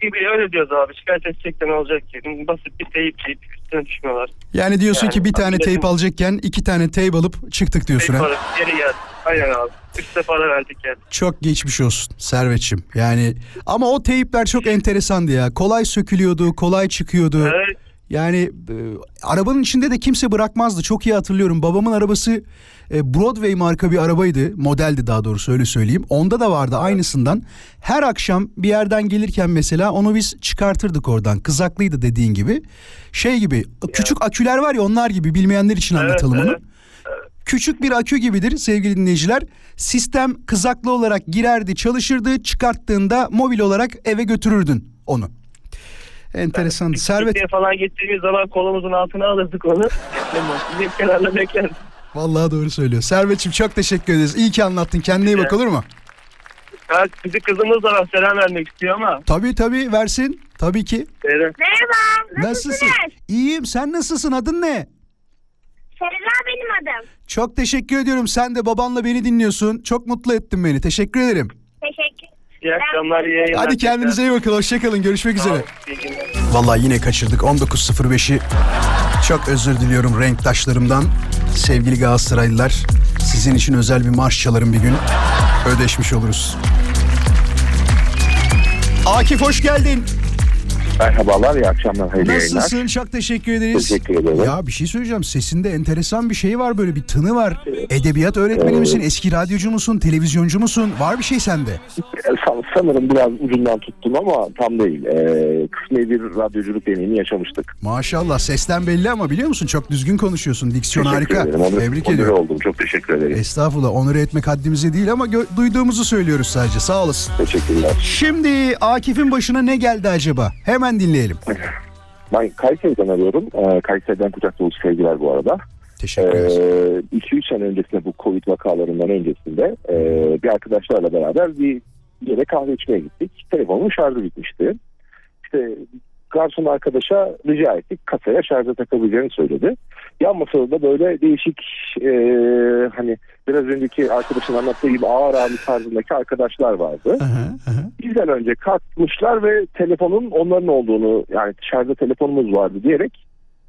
Gibi öyle diyoruz abi. Şikayet edecek de ne olacak ki? Basit bir teyip deyip üstüne düşmüyorlar. Yani diyorsun Yani ki bir tane milletin- teyp alacakken iki tane teyp alıp çıktık diyorsun ha? parası geri geldi. Aynen abi. Üstte para verdik yani. Çok geçmiş olsun Servetçim. Yani ama o teypler çok enteresandı ya. Kolay sökülüyordu, kolay çıkıyordu. Evet. Yani e, arabanın içinde de kimse bırakmazdı. Çok iyi hatırlıyorum. Babamın arabası e, Broadway marka bir arabaydı. Modeldi daha doğrusu öyle söyleyeyim. Onda da vardı aynısından. Her akşam bir yerden gelirken mesela onu biz çıkartırdık oradan. Kızaklıydı dediğin gibi. Şey gibi küçük aküler var ya onlar gibi bilmeyenler için anlatalım onu. Küçük bir akü gibidir sevgili dinleyiciler. Sistem kızaklı olarak girerdi, çalışırdı. Çıkarttığında mobil olarak eve götürürdün onu. Enteresan. Servet Pikniğe falan gittiğimiz zaman kolumuzun altına alırdık onu. Bizim kenarda beklerdik. Vallahi doğru söylüyor. Servetçim çok teşekkür ederiz. İyi ki anlattın. Kendine iyi bak olur mu? Ha, bizi kızımız da var selam vermek istiyor ama. Tabii tabii versin. Tabii ki. Evet. Merhaba. Nasılsın? İyiyim. Sen nasılsın? Adın ne? Serra benim adım. Çok teşekkür ediyorum. Sen de babanla beni dinliyorsun. Çok mutlu ettin beni. Teşekkür ederim. İyi akşamlar, iyi yayınlar. Hadi kendinize iyi bakın. Hoşçakalın. Görüşmek üzere. İyi günler. Vallahi yine kaçırdık 19.05'i. Çok özür diliyorum renktaşlarımdan. Sevgili Galatasaraylılar, sizin için özel bir marş çalarım bir gün. Ödeşmiş oluruz. Akif hoş geldin. Merhabalar, iyi akşamlar, hayırlı yayınlar. Nasılsın? Çok teşekkür ederiz. Teşekkür ederim. Ya bir şey söyleyeceğim. Sesinde enteresan bir şey var böyle bir tını var. Edebiyat öğretmeni misin? Eski radyocu musun? Televizyoncu musun? Var bir şey sende. San- Sanırım biraz ucundan tuttum ama tam değil. Ee, kısmi bir radyoculuk deneyimi yaşamıştık. Maşallah sesten belli ama biliyor musun? Çok düzgün konuşuyorsun. Diksiyon Teşekkür harika. ederim. Onur, Tebrik onur ediyorum. oldum. Çok teşekkür ederim. Estağfurullah onur etmek haddimize değil ama gö- duyduğumuzu söylüyoruz sadece sağ olasın. Teşekkürler. Şimdi Akif'in başına ne geldi acaba? Hemen dinleyelim. Ben Kayseri'den arıyorum. Ee, Kayseri'den kucak dolusu sevgiler bu arada. Teşekkür ederiz. 2-3 sene öncesinde bu Covid vakalarından öncesinde e, bir arkadaşlarla beraber bir bir yere kahve içmeye gittik. Telefonun şarjı bitmişti. İşte garson arkadaşa rica ettik. Kasaya şarja takabileceğini söyledi. Yan masada da böyle değişik e, hani biraz önceki arkadaşın anlattığı gibi ağır abi tarzındaki arkadaşlar vardı. Bizden önce kalkmışlar ve telefonun onların olduğunu yani şarjda telefonumuz vardı diyerek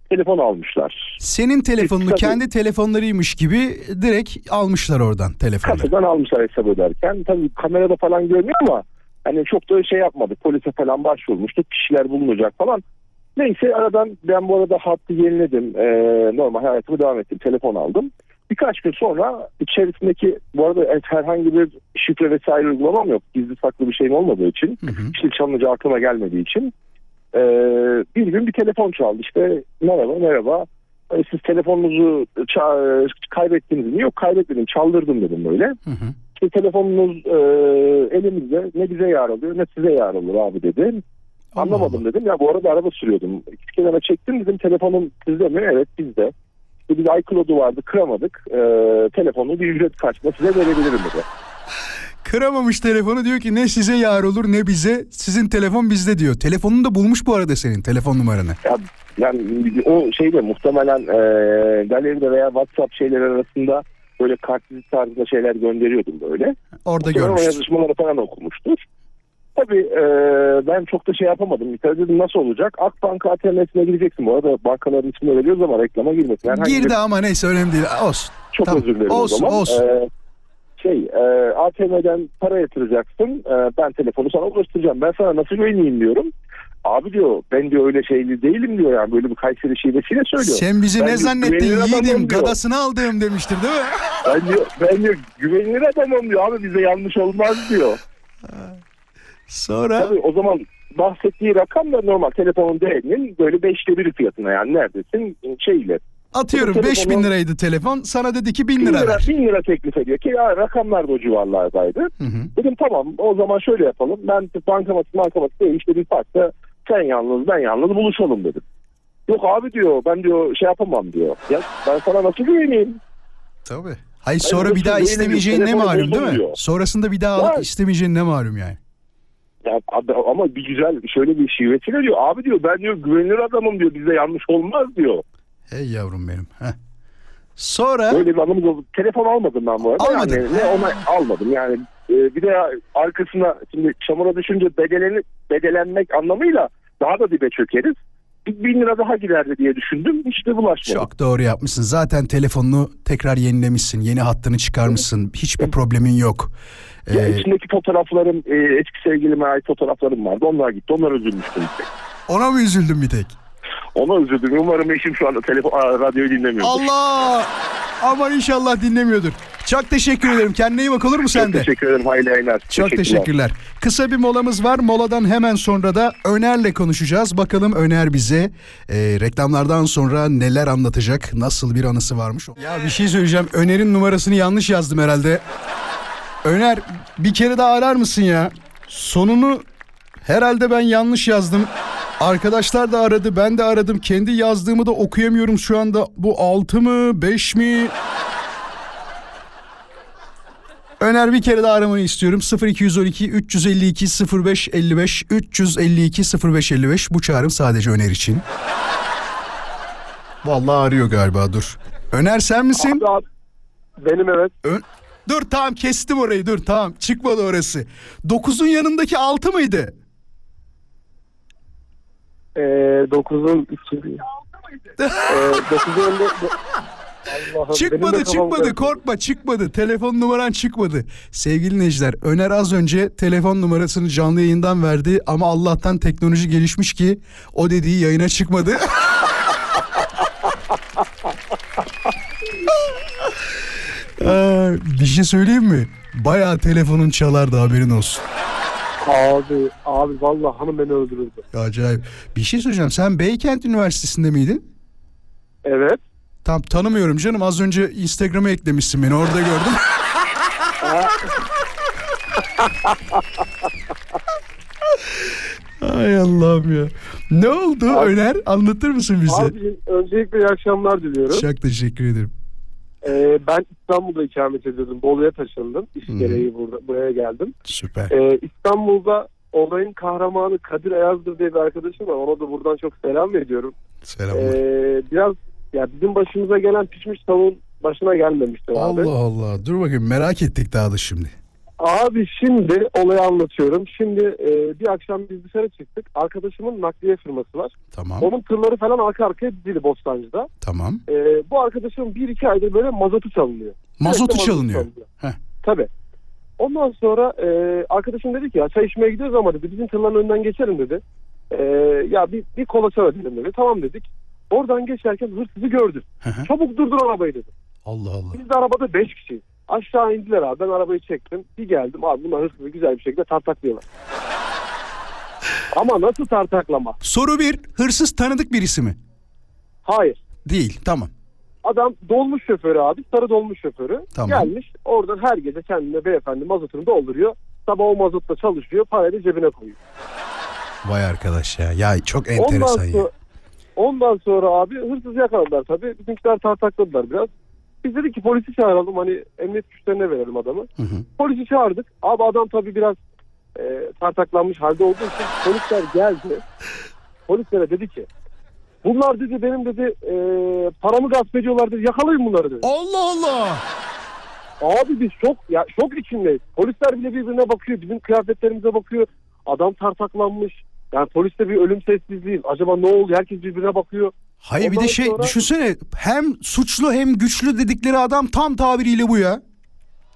telefon almışlar. Senin telefonunu Tabii. kendi telefonlarıymış gibi direkt almışlar oradan telefonu. Kasadan almışlar hesap öderken. Tabii kamerada falan görünüyor ama hani çok da şey yapmadık. Polise falan başvurmuştuk. Kişiler bulunacak falan. Neyse aradan ben bu arada hattı yeniledim. Ee, normal hayatımı devam ettim. Telefon aldım. Birkaç gün sonra içerisindeki bu arada herhangi bir şifre vesaire uygulamam yok. Gizli saklı bir şeyim olmadığı için. İşte çalınca aklıma gelmediği için. Ee, bir gün bir telefon çaldı. İşte merhaba merhaba. Ee, Siz telefonunuzu kaybettiniz mi? Yok kaybetmedim çaldırdım dedim böyle. İşte telefonunuz e, elimizde ne bize yar oluyor ne size yar olur abi dedi. Anlamadım dedim. Ya bu arada araba sürüyordum. İki kenara çektim dedim telefonum sizde mi? Evet bizde. İşte bir iCloud'u vardı kıramadık. Ee, telefonu bir ücret karşılığında size verebilirim dedi. Kıramamış telefonu diyor ki ne size yar olur ne bize sizin telefon bizde diyor. Telefonunu da bulmuş bu arada senin telefon numaranı. Ya, yani o şeyde muhtemelen e, galeride veya WhatsApp şeyler arasında böyle kartvizit tarzında şeyler gönderiyordum böyle. Orada Sonra o yazışmaları falan okumuştur. Tabii e, ben çok da şey yapamadım. Bir tane dedim nasıl olacak? Akbank ATM'sine gireceksin. Bu arada bankaların içinde veriyoruz ama reklama girmesin. Herhangi bir- Girdi ama neyse önemli değil. Olsun. Çok Tamam. özür dilerim olsun, o zaman. Olsun Ee, şey e, ATM'den para yatıracaksın. E, ben telefonu sana ulaştıracağım. Ben sana nasıl güveneyim diyorum. Abi diyor ben diyor öyle şeyli değilim diyor yani böyle bir Kayseri şivesiyle söylüyor. Sen bizi Ben ne diyor, zannettin yiğidim gadasını aldığım demiştir değil mi? (laughs) Ben diyor, ben diyor güvenilir adamım diyor abi bize yanlış olmaz diyor. Sonra? Tabii o zaman bahsettiği rakam da normal telefonun değerinin böyle beşte biri fiyatına yani neredesin şeyle. Atıyorum Telefonu- 5000 liraydı telefon sana dedi ki 1000 bin lira lira, ver. bin lira teklif ediyor ki ya rakamlar da o civarlardaydı. Dedim tamam o zaman şöyle yapalım. Ben bankamatik bankamatik değil işte bir parkta sen yalnız ben yalnız buluşalım dedim. Yok abi diyor ben diyor şey yapamam diyor. Ya ben sana nasıl güveneyim? Tabii. Hayır sonra bir nasıl daha istemeyeceğin ne malum değil mi? diyor. Sonrasında bir daha Ya- alıp istemeyeceğin ne malum yani. Ya ama bir güzel şöyle bir şivesiyle diyor. Abi diyor ben diyor güvenilir adamım diyor. Bize yanlış olmaz diyor. Hey yavrum benim. Heh. Sonra Böyle bir anımız oldu. Telefon almadım ben bu arada. Almadın. Yani ne ona almadım yani. E, bir de arkasına şimdi çamura düşünce bedeleni, bedelenmek anlamıyla daha da dibe çökeriz. Bir bin lira daha giderdi diye düşündüm. Hiç de bulaşmadım. çok doğru yapmışsın. Zaten telefonunu tekrar yenilemişsin. Yeni hattını çıkarmışsın. Hiçbir problemin yok. Ya Ee, içindeki fotoğraflarım, e, eski sevgilime ait fotoğraflarım vardı. Onlar gitti. Onlar üzülmüştüm. ona mı üzüldün bir tek? Ona üzüldüm. Umarım eşim şu anda telefon, aa, radyoyu dinlemiyordur. Allah! Aman inşallah dinlemiyordur. Çok teşekkür ederim. Kendine iyi bak olur mu sen de? teşekkür ederim. Hayırlı yayınlar. Çok teşekkürler. Kısa bir molamız var. Moladan hemen sonra da Öner'le konuşacağız. Bakalım Öner bize e, reklamlardan sonra neler anlatacak? Nasıl bir anısı varmış? Ya bir şey söyleyeceğim. Öner'in numarasını yanlış yazdım herhalde. Öner bir kere daha arar mısın ya? Sonunu herhalde ben yanlış yazdım. Arkadaşlar da aradı, ben de aradım. Kendi yazdığımı da okuyamıyorum şu anda. Bu 6 mı, 5 mi? Öner bir kere daha aramanı istiyorum. 0212 352 0555 352 0555 bu çağrım sadece Öner için. Vallahi arıyor galiba dur. Öner sen misin? Benim evet. Dur tamam kestim orayı dur tamam çıkmadı orası. 9'un yanındaki 6 mıydı? Ee, 9'un içi. ee, 9'un önünde... Allah'ım, benim de Çıkmadı çıkmadı korkma çıkmadı. Telefon numaran çıkmadı. Sevgili dinleyiciler Öner az önce telefon numarasını canlı yayından verdi ama Allah'tan teknoloji gelişmiş ki o dediği yayına çıkmadı. Aa, (laughs) bir şey söyleyeyim mi? Bayağı telefonun çalardı haberin olsun. Abi, abi vallahi hanım beni öldürürdü. Acayip. Bir şey söyleyeceğim. Sen Beykent Üniversitesi'nde miydin? Evet. Tam tanımıyorum canım. Az önce Instagram'a eklemişsin beni. Orada gördüm. (laughs) Ay Allah'ım ya. Ne oldu Öner? Anlatır mısın bize? Abi öncelikle iyi akşamlar diliyorum. Çok teşekkür ederim. Ee, ben İstanbul'da ikamet ediyordum. Bolu'ya taşındım. İş gereği burada, buraya geldim. Süper. Ee, İstanbul'da olayın kahramanı Kadir Ayazdır diye bir arkadaşım var. Ona da buradan çok selam veriyorum. Selamlar. Ee, biraz ya bizim başımıza gelen pişmiş tavuğun başına gelmemişti abi. Allah Allah. Dur bakayım merak ettik daha da şimdi. Abi şimdi olayı anlatıyorum. Şimdi e, bir akşam biz dışarı çıktık. Arkadaşımın nakliye firması var. Tamam. Onun tırları falan arka arkaya dizili Bostancı'da. Tamam. E, bu arkadaşımın bir iki aydır böyle mazotu çalınıyor. Mazotu Sürekli çalınıyor. Heh. Tabii. Ondan sonra e, arkadaşım dedi ki ya çay içmeye gidiyoruz ama dedi bizim tırların önünden geçelim dedi. E, ya bir, bir kola çay ödeyelim dedi. Tamam dedik. Oradan geçerken hırsızı gördü. Çabuk durdur arabayı dedi. Allah Allah. Biz de arabada 5 kişiyiz. Aşağı indiler abi. Ben arabayı çektim. Bir geldim. Abi bunlar hırsızı güzel bir şekilde tartaklıyorlar. (sighs) Ama nasıl tartaklama? Soru bir, hırsız tanıdık birisi mi? Hayır. Değil, tamam. Adam dolmuş şoförü abi. Sarı dolmuş şoförü. Tamam. Gelmiş. Oradan her gece kendine beyefendi mazotunu dolduruyor. Sabah o mazotla çalışıyor. Parayı da cebine koyuyor. Vay arkadaş ya. Ya çok Ondan enteresan ya. sonra, ondan sonra abi hırsız yakaladılar tabii. Bizimkiler tartakladılar biraz. Biz dedik ki polisi çağıralım hani emniyet güçlerine verelim adamı. Polisi çağırdık. Abi adam tabii biraz e, tartaklanmış halde olduğu için polisler geldi. Polislere dedi ki bunlar dedi benim dedi e, paramı gasp ediyorlar dedi yakalayın bunları dedi. Allah Allah. Abi biz şok ya şok içindeyiz. Polisler bile birbirine bakıyor. Bizim kıyafetlerimize bakıyor. Adam tartaklanmış. Yani poliste bir ölüm sessizliği. Acaba ne oldu? Herkes birbirine bakıyor. Hayır bir de şey sonra- düşünsene hem suçlu hem güçlü dedikleri adam tam tabiriyle bu ya.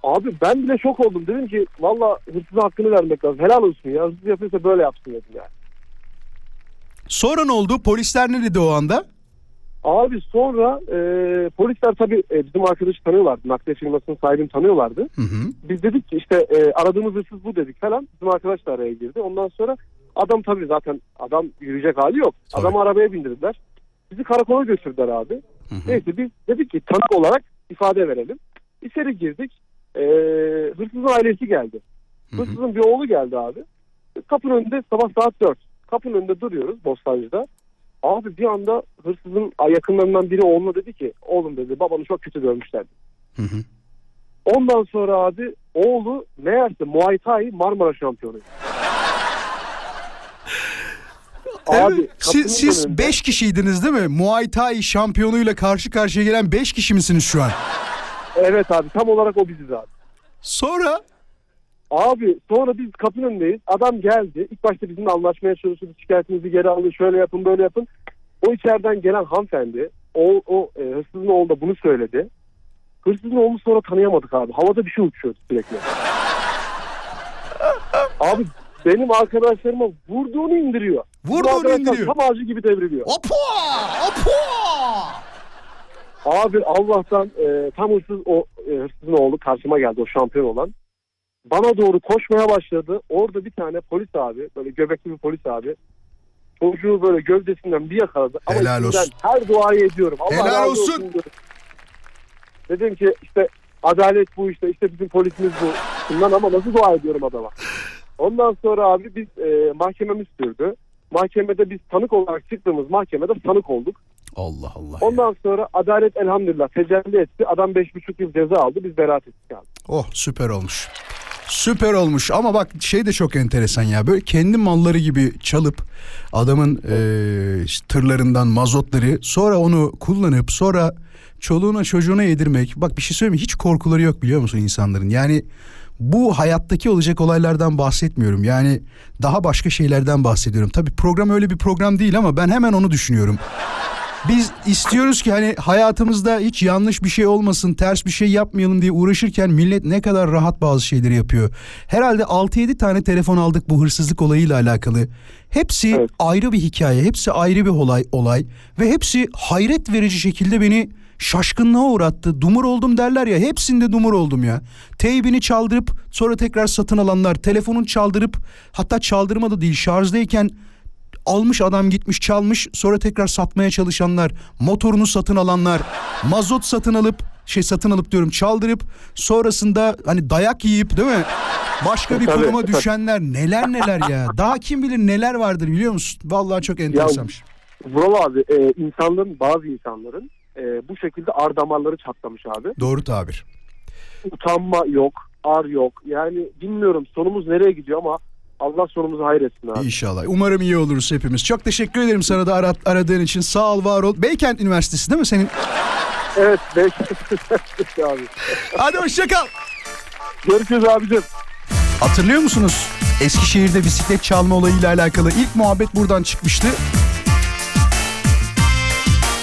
Abi ben bile şok oldum. Dedim ki valla hırsıza hakkını vermek lazım. Helal olsun ya. Hırsız yapıyorsa böyle yapsın dedim yani. Sonra ne oldu? Polisler ne dedi o anda? Abi sonra e, polisler tabii e, bizim arkadaşı tanıyorlardı. Nakliye firmasının sahibini tanıyorlardı. Biz dedik ki işte e, aradığımız hırsız bu dedik falan. Bizim arkadaş da araya girdi. Ondan sonra adam tabii zaten adam yürüyecek hali yok. Adamı arabaya bindirdiler. Bizi karakola götürdüler abi. Neyse biz dedik ki tanık olarak ifade verelim. İçeri girdik. E, hırsızın ailesi geldi. Hırsızın bir oğlu geldi abi. Kapının önünde sabah saat 4. Kapının önünde duruyoruz Bostancı'da. Abi bir anda hırsızın yakınlarından biri oğluna dedi ki oğlum dedi babanı çok kötü dövmüşler. Ondan sonra abi oğlu meğerse Muay Thai Marmara şampiyonu. Abi, siz, siz önünde- beş kişiydiniz değil mi? Muay Thai şampiyonuyla karşı karşıya gelen beş kişi misiniz şu an? Evet abi tam olarak o biziz abi. Sonra? Abi sonra biz kapının önündeyiz. Adam geldi. İlk başta bizimle anlaşmaya çalışıyordu. Şikayetinizi geri alın şöyle yapın böyle yapın. O içeriden gelen hanımefendi o, o e, hırsızın oğlu da bunu söyledi. Hırsızın oğlunu sonra tanıyamadık abi. Havada bir şey uçuyordu sürekli. (laughs) abi benim arkadaşlarıma vurduğunu indiriyor. Vurduğunu indiriyor. Tam ağacı gibi devriliyor. Opa! Opa! Abi Allah'tan e, tam hırsız o e, hırsızın oğlu karşıma geldi o şampiyon olan. Bana doğru koşmaya başladı. Orada bir tane polis abi böyle göbekli bir polis abi çocuğu böyle gövdesinden bir yakaladı. Ama Helal olsun. Her duayı ediyorum. Allah Helal olsun. diyorum. Dedim ki işte adalet bu işte işte bizim polisimiz bu. Bundan ama nasıl dua ediyorum adama. Ondan sonra abi biz e, mahkememiz sürdü. Mahkemede biz tanık olarak çıktığımız mahkemede tanık olduk. Allah Allah. Ondan sonra adalet elhamdülillah tecelli etti. Adam 5,5 yıl ceza aldı. Biz beraat ettik abi. Oh süper olmuş. Süper olmuş. Ama bak şey de çok enteresan ya. Böyle kendi malları gibi çalıp adamın işte tırlarından mazotları sonra onu kullanıp sonra çoluğuna çocuğuna yedirmek. Bak bir şey söyleyeyim hiç korkuları yok biliyor musun insanların? Yani bu hayattaki olacak olaylardan bahsetmiyorum. Yani daha başka şeylerden bahsediyorum. Tabi program öyle bir program değil ama ben hemen onu düşünüyorum biz istiyoruz ki hani hayatımızda hiç yanlış bir şey olmasın, ters bir şey yapmayalım diye uğraşırken millet ne kadar rahat bazı şeyleri yapıyor. Herhalde 6-7 tane telefon aldık bu hırsızlık olayıyla alakalı. Hepsi ayrı bir hikaye, hepsi ayrı bir olay, olay ve hepsi hayret verici şekilde beni şaşkınlığa uğrattı. Dumur oldum derler ya hepsinde dumur oldum ya. Teybini çaldırıp sonra tekrar satın alanlar, telefonun çaldırıp hatta çaldırma da değil şarjdayken almış adam gitmiş çalmış sonra tekrar satmaya çalışanlar, motorunu satın alanlar, mazot satın alıp şey satın alıp diyorum çaldırıp sonrasında hani dayak yiyip değil mi? Başka bir Tabii. kuruma düşenler neler neler ya. Daha kim bilir neler vardır biliyor musun? Vallahi çok enteresanmış. Vural abi e, insanların bazı insanların e, bu şekilde ar damarları çatlamış abi. Doğru tabir. Utanma yok, ar yok. Yani bilmiyorum sonumuz nereye gidiyor ama Allah sonumuzu hayretsin abi. İnşallah. Umarım iyi oluruz hepimiz. Çok teşekkür ederim sana da ara- aradığın için. Sağ ol, var ol. Beykent Üniversitesi değil mi senin? Evet. Beş... abi. Hadi hoşça kal. Görüşürüz abicim. Hatırlıyor musunuz? Eskişehir'de bisiklet çalma olayıyla alakalı ilk muhabbet buradan çıkmıştı.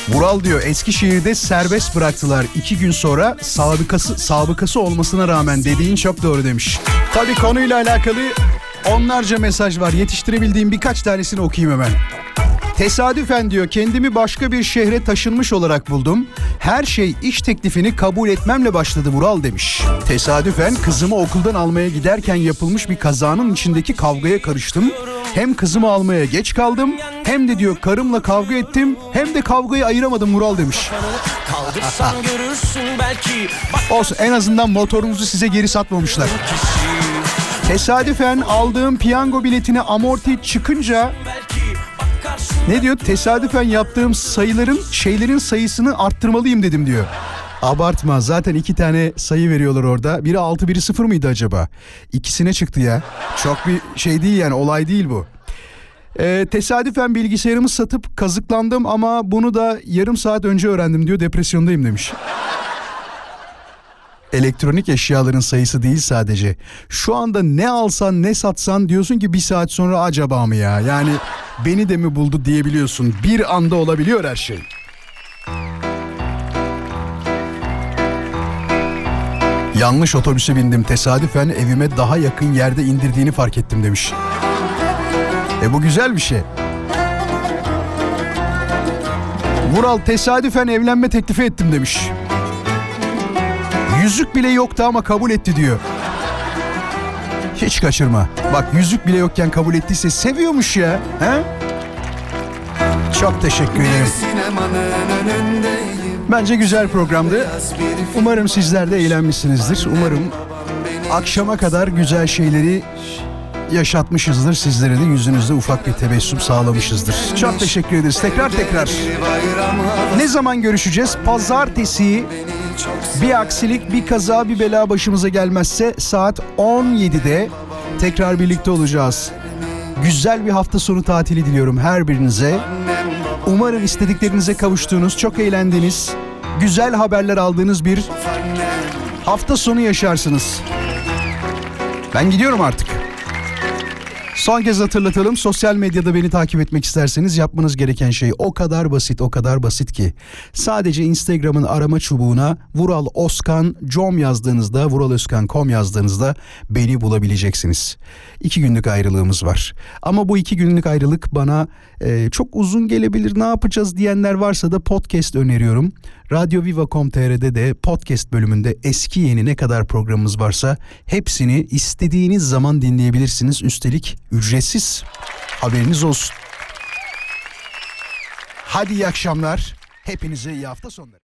Vural diyor Eskişehir'de serbest bıraktılar. iki gün sonra sabıkası, sabıkası olmasına rağmen dediğin çok doğru demiş. Tabii konuyla alakalı onlarca mesaj var. Yetiştirebildiğim birkaç tanesini okuyayım hemen. Tesadüfen diyor kendimi başka bir şehre taşınmış olarak buldum. Her şey iş teklifini kabul etmemle başladı Vural demiş. Tesadüfen kızımı okuldan almaya giderken yapılmış bir kazanın içindeki kavgaya karıştım. Hem kızımı almaya geç kaldım hem de diyor karımla kavga ettim hem de kavgayı ayıramadım Vural demiş. Olsun en azından motorunuzu size geri satmamışlar. Tesadüfen aldığım piyango biletine amorti çıkınca ne diyor? Tesadüfen yaptığım sayıların şeylerin sayısını arttırmalıyım dedim diyor. Abartma zaten iki tane sayı veriyorlar orada. Biri 6 biri 0 mıydı acaba? İkisine çıktı ya. Çok bir şey değil yani olay değil bu. Ee, tesadüfen bilgisayarımı satıp kazıklandım ama bunu da yarım saat önce öğrendim diyor depresyondayım demiş. Elektronik eşyaların sayısı değil sadece. Şu anda ne alsan ne satsan diyorsun ki bir saat sonra acaba mı ya? Yani beni de mi buldu diyebiliyorsun. Bir anda olabiliyor her şey. Yanlış otobüse bindim tesadüfen evime daha yakın yerde indirdiğini fark ettim demiş. E bu güzel bir şey. Vural tesadüfen evlenme teklifi ettim demiş. Yüzük bile yoktu ama kabul etti diyor. Hiç kaçırma. Bak yüzük bile yokken kabul ettiyse seviyormuş ya. He? Çok teşekkür ederim. Bence güzel programdı. Umarım sizler de eğlenmişsinizdir. Umarım akşama kadar güzel şeyleri yaşatmışızdır. Sizlere de yüzünüzde ufak bir tebessüm sağlamışızdır. Çok teşekkür ederiz. Tekrar tekrar. Ne zaman görüşeceğiz? Pazartesi bir aksilik, bir kaza, bir bela başımıza gelmezse saat 17'de tekrar birlikte olacağız. Güzel bir hafta sonu tatili diliyorum her birinize. Umarım istediklerinize kavuştuğunuz, çok eğlendiğiniz, güzel haberler aldığınız bir hafta sonu yaşarsınız. Ben gidiyorum artık. Son kez hatırlatalım. Sosyal medyada beni takip etmek isterseniz yapmanız gereken şey o kadar basit, o kadar basit ki. Sadece Instagram'ın arama çubuğuna Vural Oskan com yazdığınızda, vuraloskan.com yazdığınızda beni bulabileceksiniz. İki günlük ayrılığımız var. Ama bu iki günlük ayrılık bana e, çok uzun gelebilir ne yapacağız diyenler varsa da podcast öneriyorum. Radyo Viva.com.tr'de de podcast bölümünde eski yeni ne kadar programımız varsa hepsini istediğiniz zaman dinleyebilirsiniz. Üstelik ücretsiz. Haberiniz olsun. Hadi iyi akşamlar. Hepinize iyi hafta sonları.